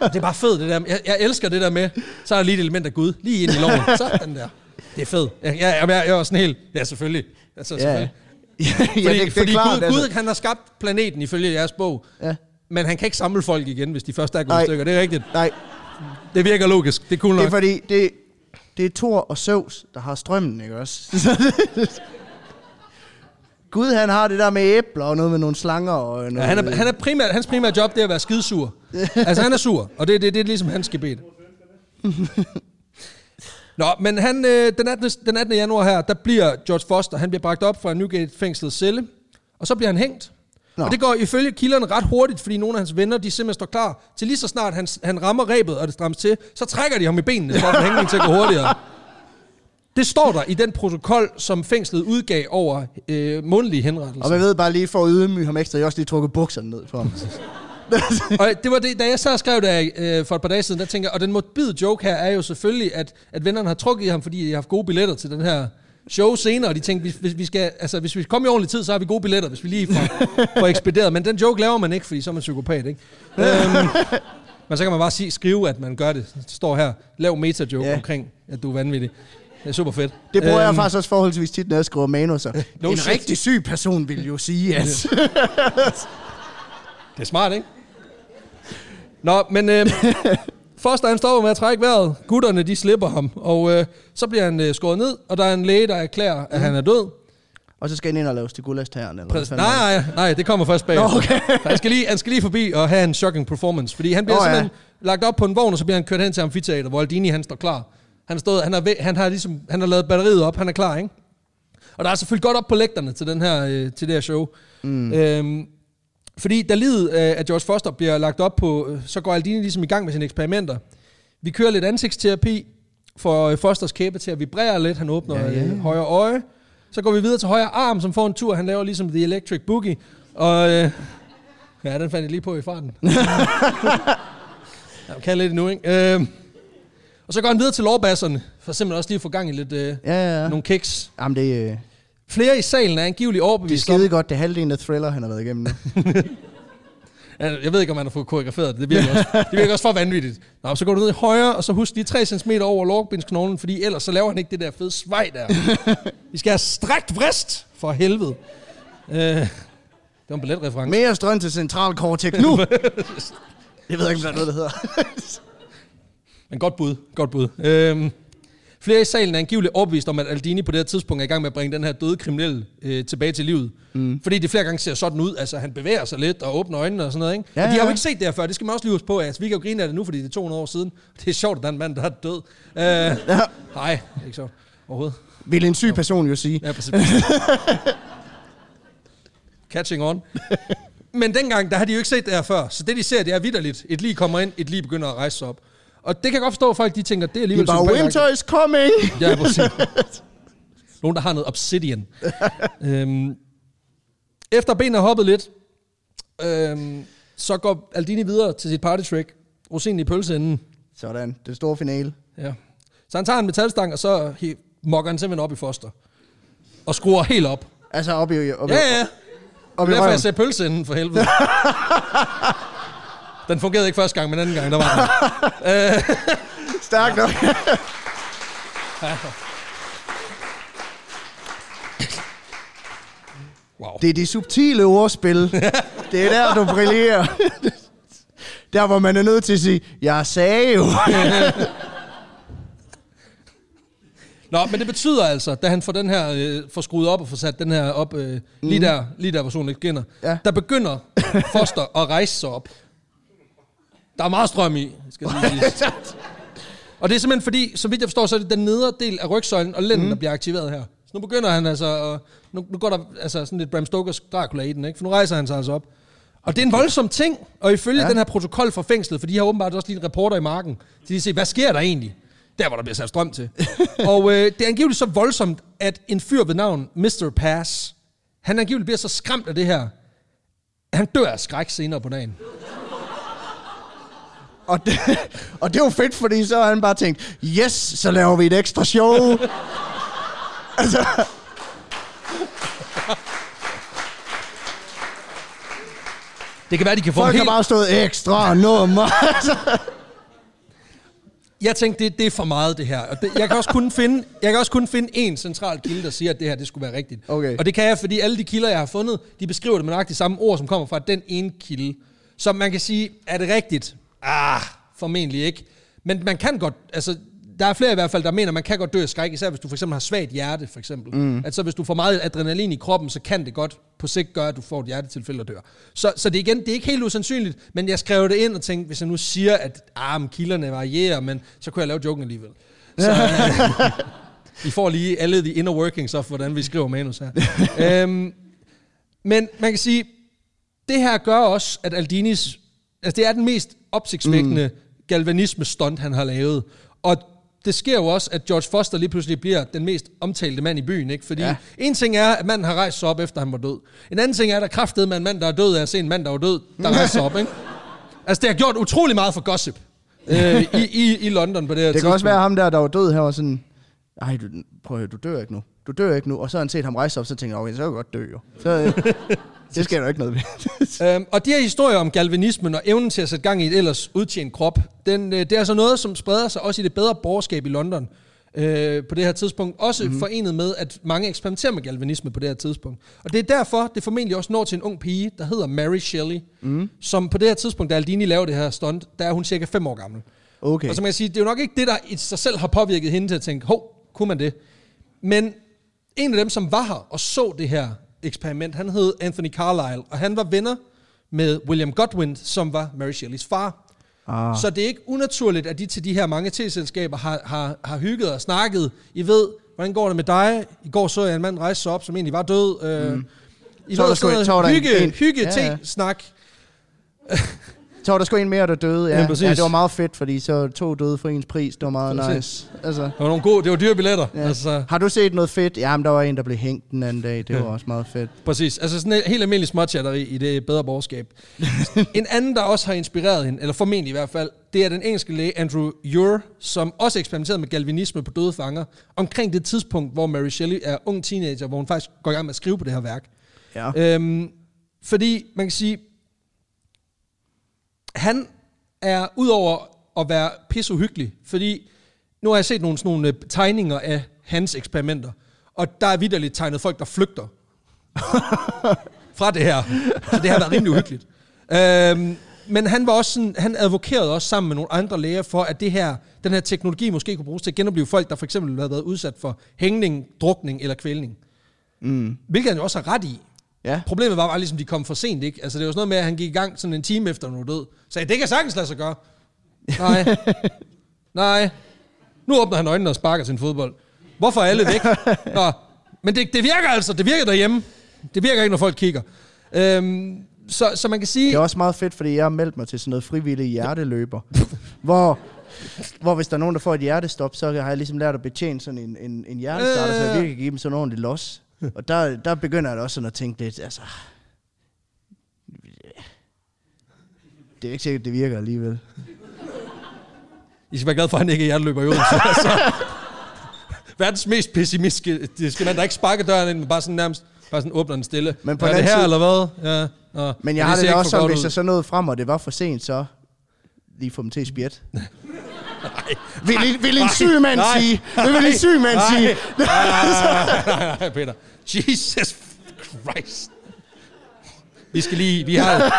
Det er bare fedt, det der. Jeg, jeg elsker det der med, så er der lige et element af Gud, lige ind i loven. Sådan der. Det er fedt. Jeg, jeg, jeg, jeg er også sådan helt, ja selvfølgelig. Altså, Ja, selvfølgelig. ja, Fordi, det, det er fordi klart. Gud, altså. Gud, han har skabt planeten ifølge jeres bog, Ja. men han kan ikke samle folk igen, hvis de først er gået stykker. Det er rigtigt. Nej, Det virker logisk. Det er cool det nok. er fordi, det, det er Thor og Zeus, der har strømmen, ikke også? Gud, han har det der med æbler og noget med nogle slanger og noget... Ja, han er, han er primært, hans primære job, det er at være skidesur. altså, han er sur, og det, det, det er ligesom hans gebet. Nå, men han, øh, den, 18, den 18. januar her, der bliver George Foster, han bliver bragt op fra Newgate-fængslets celle, og så bliver han hængt. Nå. Og det går ifølge kilderne ret hurtigt, fordi nogle af hans venner, de simpelthen står klar til lige så snart han, han rammer rebet, og det strammes til, så trækker de ham i benene, for at hængningen til at gå hurtigere. Det står der i den protokol, som fængslet udgav over øh, mundlige henrettelser. Og man ved bare lige for at ydmyge ham ekstra, jeg også lige trukket bukserne ned for ham. og det var det, da jeg så skrev det øh, for et par dage siden, der tænker og den morbide joke her er jo selvfølgelig, at, at vennerne har trukket i ham, fordi de har haft gode billetter til den her show senere, og de tænkte, hvis, vi skal, altså, hvis vi kommer i ordentlig tid, så har vi gode billetter, hvis vi lige får, får ekspederet. Men den joke laver man ikke, fordi så er man psykopat, ikke? øhm, men så kan man bare sige, skrive, at man gør det. Det står her, lav meta-joke yeah. omkring, at du er vanvittig. Det er super fedt. Det bruger øhm, jeg faktisk også forholdsvis tit, når jeg skriver manuser. No en shit. rigtig syg person vil jo sige, at... det er smart, ikke? Nå, men øh, Foster han stopper med at trække vejret. Gutterne, de slipper ham. Og øh, så bliver han øh, skåret ned, og der er en læge, der erklærer, at mm. han er død. Og så skal han ind og laves til guldastageren, eller Præcis. Nej, nej, nej, det kommer først bag. Okay. han, skal lige, han skal lige forbi og have en shocking performance, fordi han bliver oh, simpelthen ja. lagt op på en vogn, og så bliver han kørt hen til amfiteater, hvor Aldini han står klar. Han, stået, han, har, han, har ligesom, han har lavet batteriet op, han er klar, ikke? Og der er selvfølgelig godt op på lægterne til, den her, øh, til det her show. Mm. Øhm, fordi da livet af George Foster bliver lagt op på, øh, så går Aldini ligesom i gang med sine eksperimenter. Vi kører lidt ansigtsterapi, for øh, Fosters kæbe til at vibrere lidt. Han åbner ja, ja. Øh, højre øje. Så går vi videre til højre arm, som får en tur. Han laver ligesom The Electric Boogie. Og øh, ja, den fandt jeg lige på i farten. jeg kan lidt nu, ikke? Øh, og så går han videre til lårbasserne, for simpelthen også lige at få gang i lidt, øh, ja, ja, ja. nogle kicks. Jamen det... Øh Flere i salen er angiveligt overbevist Det er skide godt, det er halvdelen af thriller, han har været igennem nu. jeg ved ikke, om han har fået koreograferet det. Det virker også, det virker også for vanvittigt. Nå, så går du ned i højre, og så husk lige 3 cm over lårbindsknoglen, fordi ellers så laver han ikke det der fede svej der. Vi skal have strækt vrist, for helvede. Øh, det var en billetreference. Mere strøm til central cortex nu! jeg ved ikke, om der er noget, der hedder. Men godt bud, godt bud. Øh, Flere i salen er angiveligt overbevist om, at Aldini på det her tidspunkt er i gang med at bringe den her døde kriminelle øh, tilbage til livet. Mm. Fordi det flere gange ser sådan ud. Altså, han bevæger sig lidt og åbner øjnene og sådan noget. Ikke? Ja, og de har jo ikke set det her før. Det skal man også lige huske på. Altså, vi kan jo grine af det nu, fordi det er 200 år siden. Det er sjovt, at der er en mand, der er død. Uh, ja. Nej, ikke så overhovedet. Vil en syg person jo sige. Ja, præcis. Catching on. Men dengang, der har de jo ikke set det her før. Så det, de ser, det er vidderligt. Et lige kommer ind, et lige begynder at rejse sig op. Og det kan jeg godt forstå, at folk de tænker, det er alligevel... Det er bare, winter is coming! ja, præcis. Nogen, der har noget obsidian. øhm, efter benene har hoppet lidt, øhm, så går Aldini videre til sit party trick. Rosinen i pølseenden. Sådan, det store finale. Ja. Så han tager en metalstang, og så mokker han simpelthen op i foster. Og skruer helt op. Altså op i... Op i ja, ja. Op i derfor jeg sagde pølseenden, for helvede. Den fungerede ikke første gang, men anden gang, der var den. Stærk nok. wow. Det er de subtile ordspil. det er der, du brillerer. der, hvor man er nødt til at sige, jeg sagde jo. Nå, men det betyder altså, da han får den her, øh, får skruet op og får sat den her op, øh, mm. lige der, lige der, hvor solen ikke skinner, ja. der begynder Foster at rejse sig op. Der er meget strøm i, skal jeg sige. og det er simpelthen fordi, så vidt jeg forstår, så er det den nedre del af rygsøjlen og lænden, mm. der bliver aktiveret her. Så nu begynder han altså, og nu, nu går der altså sådan lidt Bram Stokers Dracula i den, ikke? For nu rejser han sig altså op. Og det er en voldsom ting, og ifølge ja. den her protokol fra fængslet, for de har åbenbart også lige en reporter i marken, så de siger, hvad sker der egentlig? Der, hvor der bliver sat strøm til. og øh, det er angiveligt så voldsomt, at en fyr ved navn Mr. Pass, han angiveligt bliver så skræmt af det her, at han dør af skræk senere på dagen. Og det, og det var fedt, fordi så har han bare tænkt, yes, så laver vi et ekstra show. altså... Det kan være, de kan få Folk helt... har bare stået ekstra nummer. jeg tænkte, det, det er for meget, det her. Og det, jeg, kan også kun finde, jeg kan også kun finde en central kilde, der siger, at det her det skulle være rigtigt. Okay. Og det kan jeg, fordi alle de kilder, jeg har fundet, de beskriver det med nøjagtigt samme ord, som kommer fra den ene kilde. Så man kan sige, er det rigtigt? Ah, formentlig ikke. Men man kan godt, altså der er flere i hvert fald, der mener, at man kan godt dø af skræk, især hvis du for eksempel har svagt hjerte, for eksempel. Mm. Altså hvis du får meget adrenalin i kroppen, så kan det godt på sigt gøre, at du får et hjertetilfælde og dør. Så, så det, igen, det er ikke helt usandsynligt, men jeg skrev det ind og tænkte, hvis jeg nu siger, at ah, kilderne varierer, men så kunne jeg lave joken alligevel. Så, øh, I får lige alle de inner workings of, hvordan vi skriver manus her. øhm, men man kan sige, det her gør også, at Aldinis... Altså, det er den mest opsigtsvækkende mm. galvanisme-stunt, han har lavet. Og det sker jo også, at George Foster lige pludselig bliver den mest omtalte mand i byen, ikke? Fordi ja. en ting er, at manden har rejst sig op, efter han var død. En anden ting er, at der kraftede med en mand, der er død, af at se en mand, der var død, der rejser sig op, ikke? Altså, det har gjort utrolig meget for gossip øh, i, i, i London på det her Det kan også være ham der, der var død her, og sådan, ej, du, prøv at høre, du dør ikke nu. Du dør ikke nu. Og så har han set ham rejse op, så tænker jeg, okay, så kan jeg godt dø jo. Så, øh, det sker der ikke noget ved. øhm, og de her historier om galvanismen og evnen til at sætte gang i et ellers udtjent krop, den, øh, det er altså noget, som spreder sig også i det bedre borgerskab i London øh, på det her tidspunkt. Også mm-hmm. forenet med, at mange eksperimenterer med galvanisme på det her tidspunkt. Og det er derfor, det formentlig også når til en ung pige, der hedder Mary Shelley, mm. som på det her tidspunkt, da Aldini laver det her stunt, der er hun cirka 5 år gammel. Okay. Og så man kan sige, det er jo nok ikke det, der i sig selv har påvirket hende til at tænke, hov, kunne man det? Men en af dem, som var her og så det her eksperiment, han hed Anthony Carlyle, og han var venner med William Godwin, som var Mary Shelleys far. Ah. Så det er ikke unaturligt, at de til de her mange t-selskaber har, har, har hygget og snakket. I ved, hvordan går det med dig? I går så jeg en mand rejse sig op, som egentlig var død. Øh, mm. I Så ved, sådan noget hygge, en- hygge Ja, ja. te-snak. Så var der sgu en mere, der døde. Ja, Ja, ja, præcis. ja det var meget fedt, fordi så to døde for ens pris. Det var meget Præcis. nice. Altså, Det var nogle gode, det var dyre billetter. ja. Altså, Har du set noget fedt? Jamen, der var en, der blev hængt den anden dag. Det var Ja. også meget fedt. Præcis. Altså sådan en helt almindelig småchatteri i det bedre borgerskab. en anden, der også har inspireret hende, eller formentlig i hvert fald, det er den engelske læge Andrew Ure, som også eksperimenterede med galvanisme på døde fanger, omkring det tidspunkt, hvor Mary Shelley er ung teenager, hvor hun faktisk går i gang med at skrive på det her værk. Ja. Øhm, fordi man kan sige, han er udover at være pisseuhyggelig, fordi nu har jeg set nogle, sådan nogle øh, tegninger af hans eksperimenter, og der er vidderligt tegnet folk, der flygter fra det her. Så det har været rimelig uhyggeligt. Øhm, men han var også sådan, han advokerede også sammen med nogle andre læger for, at det her, den her teknologi måske kunne bruges til at genopleve folk, der for eksempel havde været udsat for hængning, drukning eller kvælning. Mm. Hvilket han jo også har ret i. Ja. Problemet var bare ligesom, de kom for sent, ikke? Altså, det var sådan noget med, at han gik i gang sådan en time efter, nu død. Så det kan sagtens lade sig gøre. Nej. Nej. Nu åbner han øjnene og sparker sin fodbold. Hvorfor er alle væk? Nå. Men det, det virker altså. Det virker derhjemme. Det virker ikke, når folk kigger. Øhm, så, så man kan sige... Det er også meget fedt, fordi jeg har meldt mig til sådan noget frivillig hjerteløber. hvor, hvor hvis der er nogen, der får et hjertestop, så har jeg ligesom lært at betjene sådan en, en, en hjertestarter, så jeg virkelig kan give dem sådan en ordentlig los. Og der, der begynder jeg da også sådan at tænke lidt, altså... Det er ikke sikkert, det virker alligevel. I skal være glad for, at han ikke er hjerteløber i Odense. altså, verdens mest pessimistiske mand, der ikke sparker døren ind, men bare sådan nærmest bare sådan åbner den stille. Men på er det her, anden eller hvad? Ja. Nå. Men jeg har det, da også sådan, godt hvis jeg så nåede frem, og det var for sent, så lige få dem til at spjætte. vil, en- vil en syg mand Nej. sige. Det vil en syg mand Nej. sige. nej, nej, nej, Peter. Jesus Christ. Vi skal lige, vi har,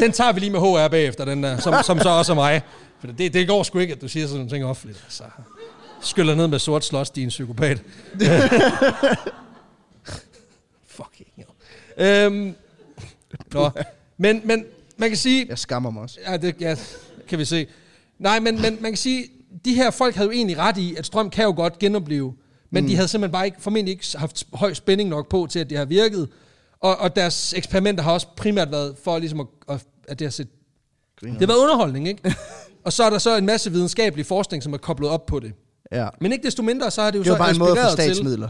den tager vi lige med HR bagefter, den der, som, som så også er mig. For det, det går sgu ikke, at du siger sådan nogle ting offentligt. Så skyller ned med sort slås, din psykopat. Fucking hell. Øhm, nå. Men, men man kan sige, Jeg skammer mig også. Ja, det ja, kan vi se. Nej, men, men man kan sige, de her folk havde jo egentlig ret i, at strøm kan jo godt genopleve, men mm. de havde simpelthen bare ikke, formentlig ikke haft høj spænding nok på til, at det har virket. Og, og deres eksperimenter har også primært været for ligesom at, at, at det har set... Det har været underholdning, ikke? og så er der så en masse videnskabelig forskning, som er koblet op på det. Ja. Men ikke desto mindre, så har det jo Det var så bare en måde få inspireret til... statsmidler.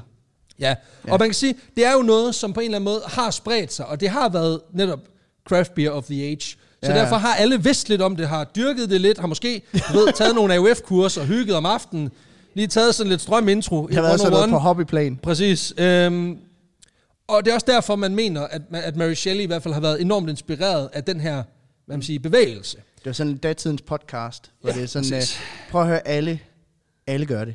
Ja. ja, og man kan sige, det er jo noget, som på en eller anden måde har spredt sig, og det har været netop craft beer of the age. Så Ja. derfor har alle vidst lidt om det, har dyrket det lidt, har måske ved, taget nogle AUF-kurser og hygget om aftenen, lige taget sådan lidt strøm-intro. Det har været sådan noget 101. på hobbyplan. Præcis. Øhm, og det er også derfor, man mener, at, at Mary Shelley i hvert fald har været enormt inspireret af den her hvad man siger, bevægelse. Det var sådan en datidens podcast, hvor Ja, det er sådan, præcis. uh, prøv at høre alle, alle gør det.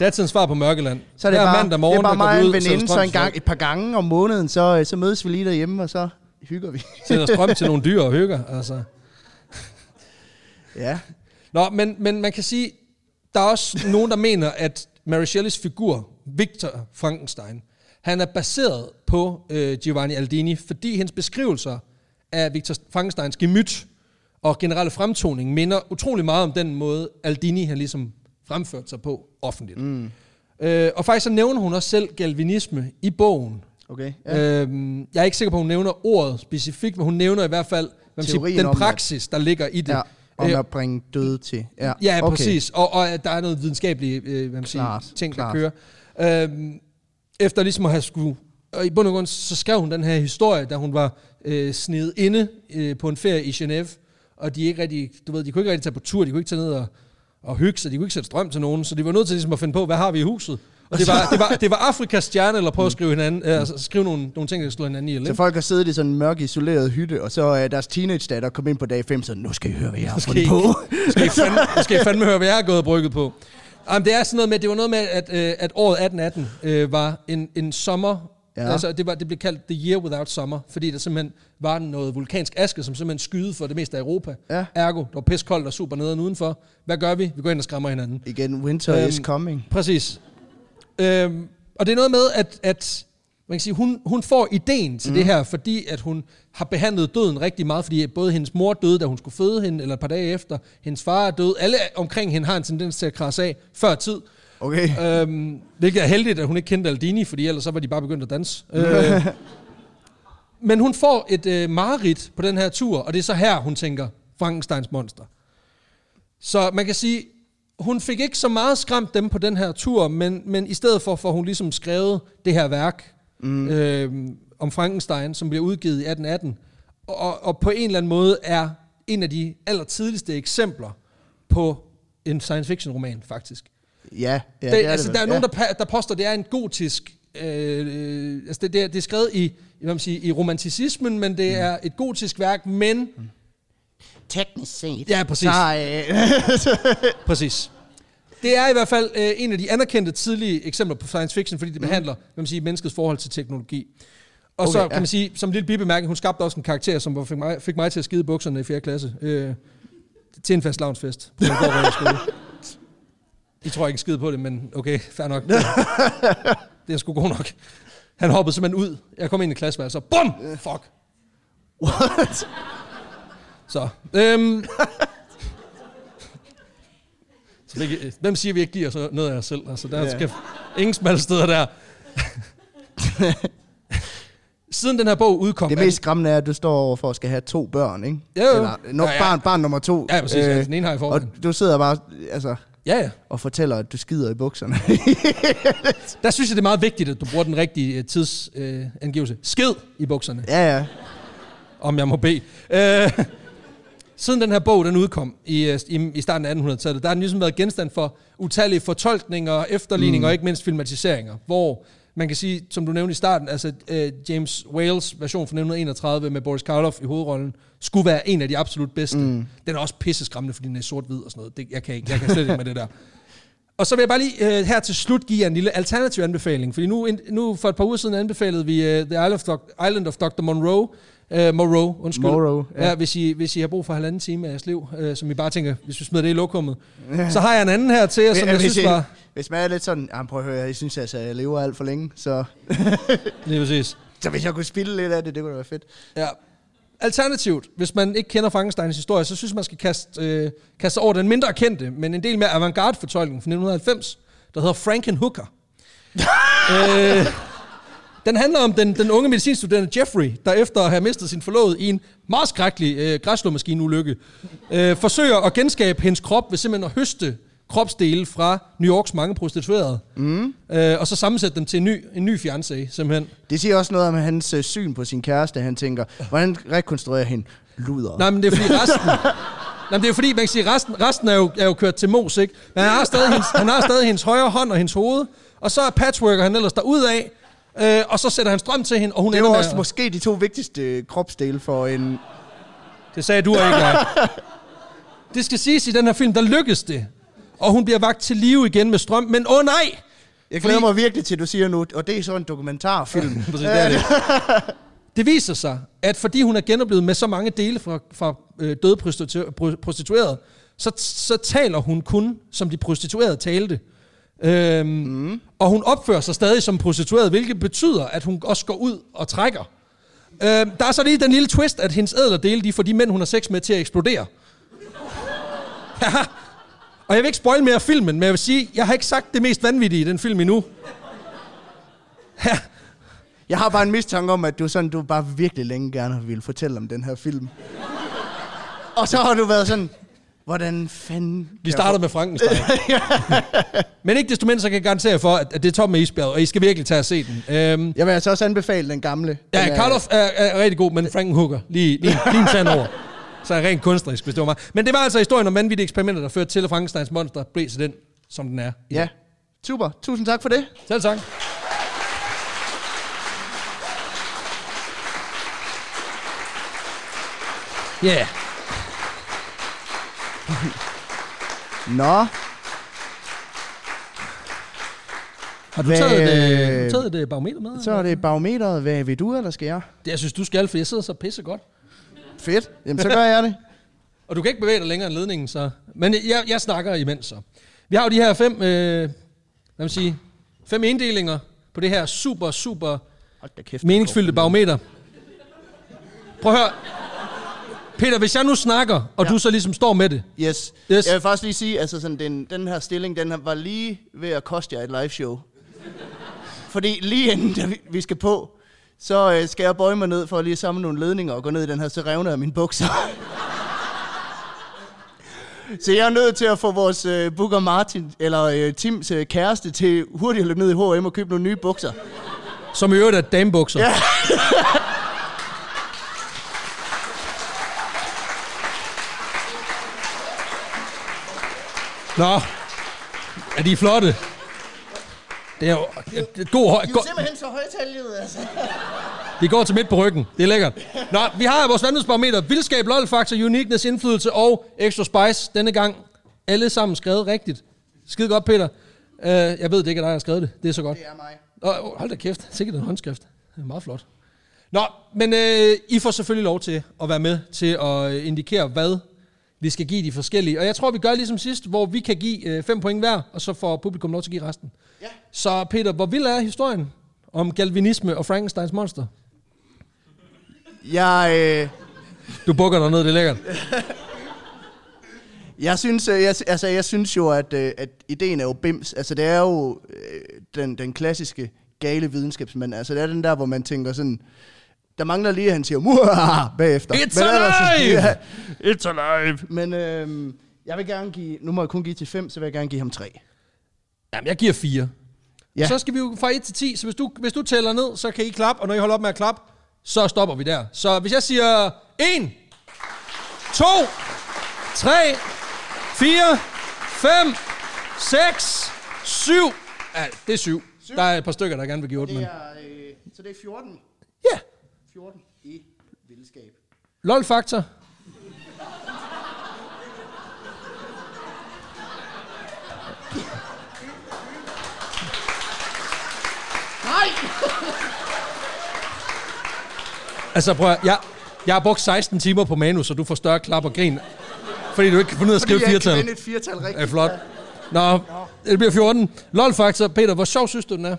Datidens svar på Mørkeland. Så er det, Hver bare, mandag morgen, det er bare mig og en veninde, så strøm en gang, et par gange om måneden, så, øh, så mødes vi lige derhjemme, og så hygger vi. Sætter strøm til nogle dyr og hygger. Altså. ja. Nå, men, men man kan sige, der er også nogen, der mener, at Mary Shelleys figur, Victor Frankenstein, han er baseret på øh, Giovanni Aldini, fordi hendes beskrivelser af Victor Frankensteins gemyt og generelle fremtoning minder utrolig meget om den måde, Aldini han ligesom fremført sig på offentligt. Mm. Øh, og faktisk så nævner hun også selv galvinisme i bogen. Okay, ja. Øhm, jeg er ikke sikker på, at hun nævner ordet specifikt, men hun nævner i hvert fald hvad man siger, den praksis, der ligger i det. ja. Om Øh, at bringe døde til. Ja, Ja, okay. præcis. Og, og at der er noget videnskabelige øh, hvad man Klart, siger, ting, klart. der kører. Øhm, efter ligesom at have skulle... Og i bund og grund, så skrev hun den her historie, da hun var øh, snedet inde øh, på en ferie i Genève, og de ikke rigtig, du ved, de kunne ikke rigtig tage på tur, de kunne ikke tage ned og, og hygge sig, de kunne ikke sætte strøm til nogen, så de var nødt til ligesom at finde på, hvad har vi i huset? Og det var, det var, det var Afrikas stjerne, eller prøve at skrive, hinanden, øh, altså, skrive nogle, nogle ting, der slår hinanden ihjel. Så folk har siddet i sådan en mørk, isoleret hytte, og så er deres teenage datter kom ind på dag 5, så nu skal I høre, hvad jeg har fundet på. skal I fandme, skal I fandme høre, hvad jeg har gået og brygget på. Jamen, det er sådan noget med, det var noget med, at, øh, at året 1818 øh, var en, en sommer, ja. Altså det, var, det blev kaldt The Year Without Summer, fordi der simpelthen var noget vulkansk aske, som simpelthen skyede for det meste af Europa. Ja. Ergo, der var piskoldt og super nede udenfor. Hvad gør vi? Vi går ind og skræmmer hinanden. Igen, winter Øhm, is coming. Præcis. Øhm, og det er noget med, at, at man kan sige, hun, hun får ideen til mm. det her, fordi at hun har behandlet døden rigtig meget, fordi både hendes mor døde, da hun skulle føde hende, eller et par dage efter. Hendes far er død. Alle omkring hende har en tendens til at krasse af før tid. Okay. Øhm, hvilket er heldigt, at hun ikke kendte Aldini, fordi ellers så var de bare begyndt at danse. øh, men hun får et øh, mareridt på den her tur, og det er så her, hun tænker, Frankensteins monster. Så man kan sige, hun fik ikke så meget skræmt dem på den her tur, men, men i stedet for får hun ligesom skrevet det her værk mm. øh, om Frankenstein, som bliver udgivet i 1818, og, og på en eller anden måde er en af de allertidligste eksempler på en science fiction roman, faktisk. Ja, ja det, det er altså, det der er nogen, der, pa- der påstår, at det er en gotisk... Øh, øh, altså det, det, er, det er skrevet i, hvad man siger, i romanticismen, men det er et gotisk værk, men... Teknisk set. Ja, præcis. Så, øh, Præcis. Det er i hvert fald øh, en af de anerkendte tidlige eksempler på science fiction, fordi det behandler hvad man siger, menneskets forhold til teknologi. Og okay, så kan ja. man sige, som en lille bibemærkning, hun skabte også en karakter, som fik mig, fik mig til at skide bukserne i 4. klasse. Øh, til en fast skole. De tror ikke en skid på det, men okay, fair nok. Det, er sgu god nok. Han hoppede simpelthen ud. Jeg kom ind i klasseværelset, så bum! Fuck. what? Så, øhm, så det, hvem siger, vi ikke giver så noget af os selv? Altså, der Ja. skal ingen smalle steder der. Siden den her bog udkom... Det mest skræmmende er, at du står over for at skal have to børn, ikke? Jo, jo. Eller, no, Ja, ja. Barn, barn nummer to. Ja, præcis. Øh, den ene har i og forvejen. du sidder bare altså, Ja, ja. og fortæller, at du skider i bukserne. Der synes jeg, det er meget vigtigt, at du bruger den rigtige tidsangivelse. Øh, angivelse. Skid i bukserne, ja, ja. om jeg må bede. Øh, siden den her bog den udkom i, øh, i, i starten af 1800-tallet, der har den ligesom været genstand for utallige fortolkninger, efterligninger mm. og ikke mindst filmatiseringer, hvor man kan sige, som du nævnte i starten, altså øh, James Wales version fra 1931 med Boris Karloff i hovedrollen, skulle være en af de absolut bedste. Mm. Den er også pisseskræmmende, fordi den er sort-hvid og sådan noget. Det, jeg, kan ikke, jeg kan slet ikke med det der. Og så vil jeg bare lige øh, her til slut give jer en lille alternativ anbefaling, fordi nu, nu for et par uger siden anbefalede vi øh, The Island of, Doc, Island of Dr. Monroe, øh, Moreau, undskyld. Moreau, ja. ja. ja hvis, I, hvis I har brug for halvanden time af jeres liv, øh, som I bare tænker, hvis vi smider det i lokummet, ja. så har jeg en anden her til jer, som jeg hvis, synes I- var... hvis man er lidt sådan, jamen prøv at høre, jeg synes altså, jeg lever alt for længe, så, Lige præcis. så hvis jeg kunne spille lidt af det, det kunne være fedt. Ja. Alternativt, hvis man ikke kender Frankensteins historie, så synes man skal kaste, øh, kaste over den mindre kendte, men en del mere avantgarde fortolkning fra 1990, der hedder Frankenhooker. øh, den handler om den, den unge medicinstuderende Jeffrey, der efter at have mistet sin forlovede i en meget skrækkelig øh, græsslåmaskine-ulykke, øh, forsøger at genskabe hendes krop ved simpelthen at høste kropsdele fra New Yorks mange prostituerede, mm. øh, og så sammensætte dem til en ny, en ny fiancé, simpelthen. Det siger også noget om hans øh, syn på sin kæreste. Han tænker, hvordan rekonstruerer hende? Luder. Nej, men det er fordi resten... Nej, det er fordi, man kan sige, resten, resten er, jo, er jo kørt til mos, ikke? Men han har, stadig hendes, han har stadig hendes højre hånd og hendes hoved, og så er patchworker han ellers derudad, øh, og så sætter han strøm til hende, og hun det er ender også at- måske de to vigtigste øh, kropsdele for en... Det sagde du ikke jeg. Det skal siges i den her film, der lykkes det. Og hun bliver vagt til live igen med strøm, men åh oh, nej! Jeg glæder Fordi- mig virkelig til, at du siger nu, og det er så en dokumentarfilm. Præcis, det, er det. det viser sig, at fordi hun er genoplevet med så mange dele fra, fra øh, døde prostitu- pro- prostituerede, så, så taler hun kun, som de prostituerede talte. Øhm, mm. Og hun opfører sig stadig som prostitueret, hvilket betyder, at hun også går ud og trækker. Øhm, der er så lige den lille twist, at hendes ædler dele, de får de mænd, hun har sex med, til at eksplodere. Ja. Og jeg vil ikke spoil mere filmen, men jeg vil sige, jeg har ikke sagt det mest vanvittige i den film endnu. Jeg har bare en mistanke om, at du, sådan, du bare virkelig længe gerne ville fortælle om den her film. Og så har du været sådan, hvordan fanden... Vi starter med Frankenstein. men ikke desto mindre, så kan jeg garantere for, at, det er top med isbjerget, og I skal virkelig tage at se den. Øhm, Jeg vil altså også anbefale den gamle. Den ja, er- Karloff er, er, rigtig god, men Frankenhooker, lige, lige, lige en tand over. Så er rent kunstnerisk, hvis det var mig. Men det var altså historien om vanvittige eksperimenter, der førte til, at Frankensteins monster blev til den, som den er. Ja, super. Tusind tak for det. Selv tak. Yeah. Nå, Har du Hvad- taget, øh, taget et øh, barometer med? så er det barometeret. Hvad vil du, eller skal jeg? Det, jeg synes, du skal, for jeg sidder så pisse godt. Fedt. Jamen, så gør jeg det. Og du kan ikke bevæge dig længere end ledningen, så... Men jeg, jeg snakker imens, så. Vi har jo de her fem, øh, hvad man sige, fem inddelinger på det her super, super kæft. meningsfyldte barometer. Prøv at høre. Peter, hvis jeg nu snakker, og ja. du så ligesom står med det. Yes. Yes. Jeg vil faktisk lige sige, altså sådan, den, den her stilling, den her var lige ved at koste jer et live show. Fordi lige inden vi, vi skal på, så øh, skal jeg bøje mig ned for at lige samle nogle ledninger og gå ned i den her, så revner jeg mine bukser. så jeg er nødt til at få vores øh, Booker Martin, eller øh, Tims øh, kæreste, til hurtigt at løbe ned i H&M og købe nogle nye bukser. Som i øvrigt er damebukser. Ja. Nå, er de flotte? Det er jo det er god høj. Go, simpelthen så højtaljet, altså. de går til midt på ryggen. Det er lækkert. Nå, vi har vores vandhedsbarometer. Vildskab, lol-faktor, uniqueness, indflydelse og extra spice. Denne gang alle sammen skrevet rigtigt. Skide godt, Peter. Uh, jeg ved, det ikke er dig, der har skrevet det. Det er så godt. Det er mig. Nå, hold da kæft. Sikkert en håndskrift. Det er meget flot. Nå, men øh, I får selvfølgelig lov til at være med til at indikere, hvad vi skal give de forskellige. Og jeg tror, vi gør ligesom sidst, hvor vi kan give øh, fem point hver, og så får publikum lov til at give resten. Ja. Så Peter, hvor vild er historien om galvinisme og Frankensteins monster? Jeg, øh, Du bukker dig ned, det er lækkert. Jeg synes, øh, jeg, altså, jeg synes jo, at, øh, at ideen er jo bims. Altså, det er jo øh, den, den klassiske gale videnskabsmand. Altså, det er den der, hvor man tænker sådan... Der mangler lige, at han siger, Muah! bagefter. It's Men ellers- alive! Ja, it's alive! Men øh, jeg vil gerne give... Nu må jeg kun give til fem, så vil jeg gerne give ham tre. Jamen, jeg giver fire. Ja. Ja. Så skal vi jo fra 1 til 10, så hvis du, hvis du tæller ned, så kan I klappe, og når I holder op med at klappe, så stopper vi der. Så hvis jeg siger 1, 2, 3, 4, 5, 6, 7. Ja, det er 7. Der er et par stykker, der gerne vil give 8, men... øh, så det er 14. Ja, 14 i vildskab. lol-faktor. Nej! Altså prøv at, jeg, jeg har brugt 16 timer på manus, så du får større klap og grin. Fordi du ikke kan finde ud af at Fordi skrive jeg ikke kan firtal. vinde et firtal rigtigt. Er flot. Nå, det bliver 14. LOL-faktor. Peter, hvor sjov synes du, den er?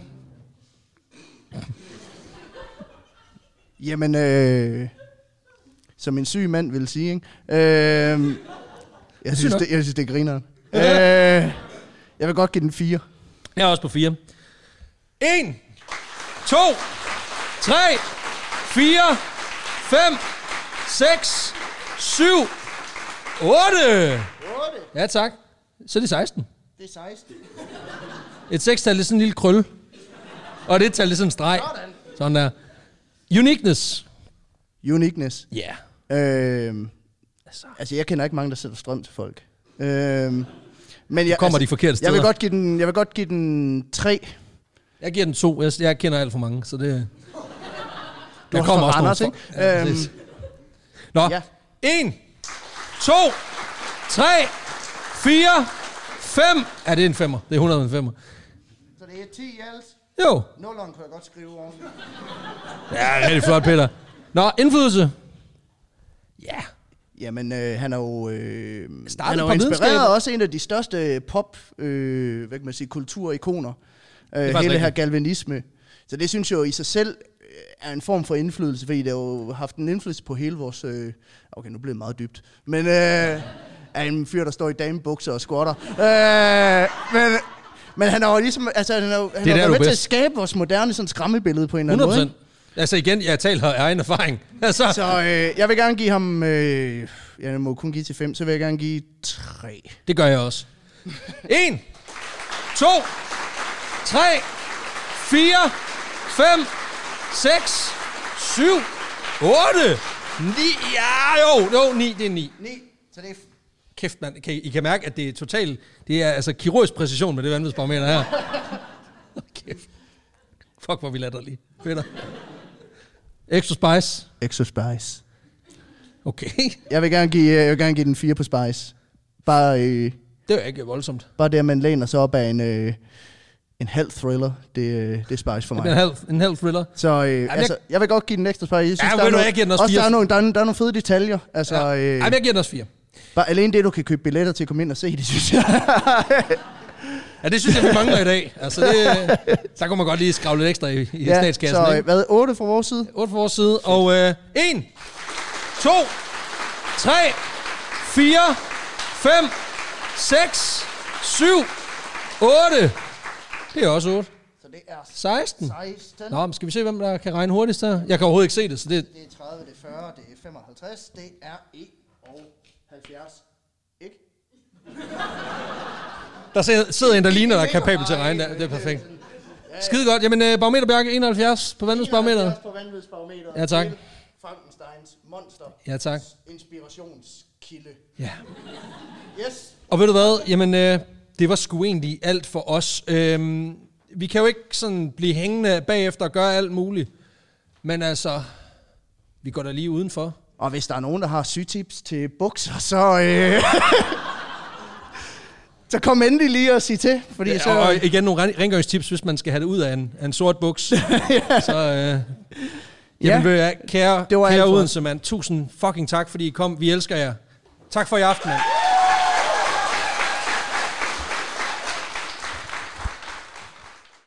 Jamen, øh, som en syg mand vil sige, ikke? Øh, jeg, synes, det, jeg synes, det er grineren. øh, jeg vil godt give den fire. Jeg er også på 4. 1, 2, 3, 4, 5, 6, 7, 8. 8. Ja, tak. Så er det 16. Det er 16. Et sekstal det er sådan en lille krølle. Og det et tal det er sådan en streg. Sådan. Sådan der. Uniqueness. Uniqueness. Ja. Yeah. Øh, altså, jeg kender ikke mange, der sætter strøm til folk. Øh, men jeg, kommer altså, de forkerte jeg vil steder. godt give den, jeg vil godt give den 3. Jeg giver den to. Jeg, jeg kender alt for mange, så det... Du er fra Randers, ikke? Ja, Øhm. Nå, ja. 1, 2, 3, 4, 5. Ja, det er en femmer. Det er 100 en femmer. Så det er 10 i alt. Jo. Nulleren kan jeg godt skrive om. Ja, rigtig flot, Peter. Nå, indflydelse. Ja. Jamen, øh, han er jo, øh, Startet han er jo inspireret også en af de største pop, øh, hvad kan man sige, kulturikoner. Øh, hele det her rigtigt. galvanisme. Så det synes jeg jo i sig selv øh, er en form for indflydelse, fordi det har jo haft en indflydelse på hele vores... Øh, okay, nu blev det meget dybt. Men øh, af en fyr, der står i damebukser og squatter. Øh, men, men han er jo ligesom, altså han jo, han Det er er med til at skabe vores moderne sådan, skræmmebillede på en eller anden 100 måde. procent. Altså igen, jeg taler af egen erfaring. Altså, Så øh, jeg vil gerne give ham, øh, jeg må kun give til fem, så vil jeg gerne give tre. det gør jeg også. 1, 2, 3, 4, 5, 6, 7, 8, 9. Ja, jo, jo, 9, det er 9. Ni, så det er Kæft, mand. Kan I, I kan mærke, at det er totalt... Det er altså kirurgisk præcision med det vanvidsbarometer her. Kæft. Fuck, hvor vi latterlige. Fedt. Extra spice. Extra Spice. Okay. Jeg vil gerne give, jeg vil gerne give den fire på Spice. Bare, øh, Det er ikke voldsomt. bare det, at man læner sig op af en, øh, en halv thriller, det, øh, det er Spice for En mig. halv, en halv thriller. Så øh, jeg- altså, jeg vil godt give den ekstra Spice. Jeg synes, Ja, der er nogle, jeg giver den også også der, er nogle, der, er, der er nogle fede detaljer. Altså, Ja. øh, Jamen, jeg giver den også fire. Bare alene det, du kan købe billetter til at komme ind og se, det synes jeg. Ja, det synes jeg, vi mangler i dag. Altså, det, der kunne man godt lige skravle lidt ekstra i, i ja, statskassen. så ikke? hvad, 8 fra vores side? 8 fra vores side. Og øh, 1, 2, 3, 4, 5, 6, 7, 8. Det er også 8. Så det er 16. 16. Nå, men skal vi se, hvem der kan regne hurtigst her? Jeg kan overhovedet ikke se det, så det... Det er 30, det er 40, det er 55, det er 1 og 70. Ikke? Der sidder- en, der ligner, der er kapabel til at regne der. Det er perfekt. Skide godt. Jamen, øh, barometer Bjarke, 71 på vandvidsbarometeret. på vandvidsbarometeret. Ja, tak. Frankensteins monster. Ja, tak. Inspirationskilde. Ja. Yes. Og ved du hvad? Jamen, øh, det var sgu egentlig alt for os. Øhm, vi kan jo ikke sådan blive hængende bagefter og gøre alt muligt. Men altså, vi går da lige udenfor. Og hvis der er nogen, der har sygtips til bukser, så... Øh, så kom endelig lige og sig til, fordi Ja, så... og, igen nogle ren- rengøringstips, hvis man skal have det ud af en, af en sort buks. ja. Så, øh, jamen, Ja. ja. kære, Det var kære. Odense, mand. Tusind fucking tak, fordi I kom. Vi elsker jer. Tak for i aften, mand.